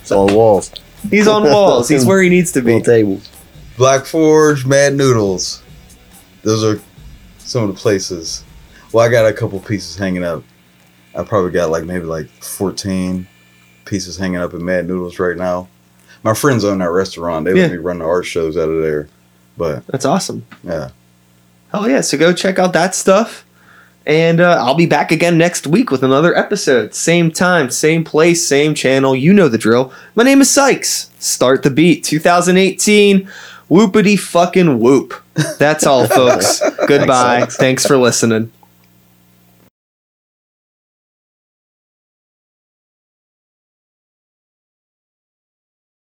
Speaker 2: It's on walls,
Speaker 1: He's on walls. He's where he needs to
Speaker 2: little
Speaker 1: be.
Speaker 2: tables.
Speaker 3: Black Forge, Mad Noodles. Those are some of the places. Well, I got a couple pieces hanging up. I probably got like maybe like 14 pieces hanging up in Mad Noodles right now. My friends own that restaurant. They
Speaker 1: Yeah.
Speaker 3: let me run the art shows out of there. But
Speaker 1: That's awesome.
Speaker 3: yeah.
Speaker 1: Hell yeah. So go check out that stuff. And uh, I'll be back again next week with another episode. Same time, same place, same channel. You know the drill. My name is Sykes. Start the beat 2018. Whoopity fucking whoop. That's all, folks. Goodbye. Thanks for listening.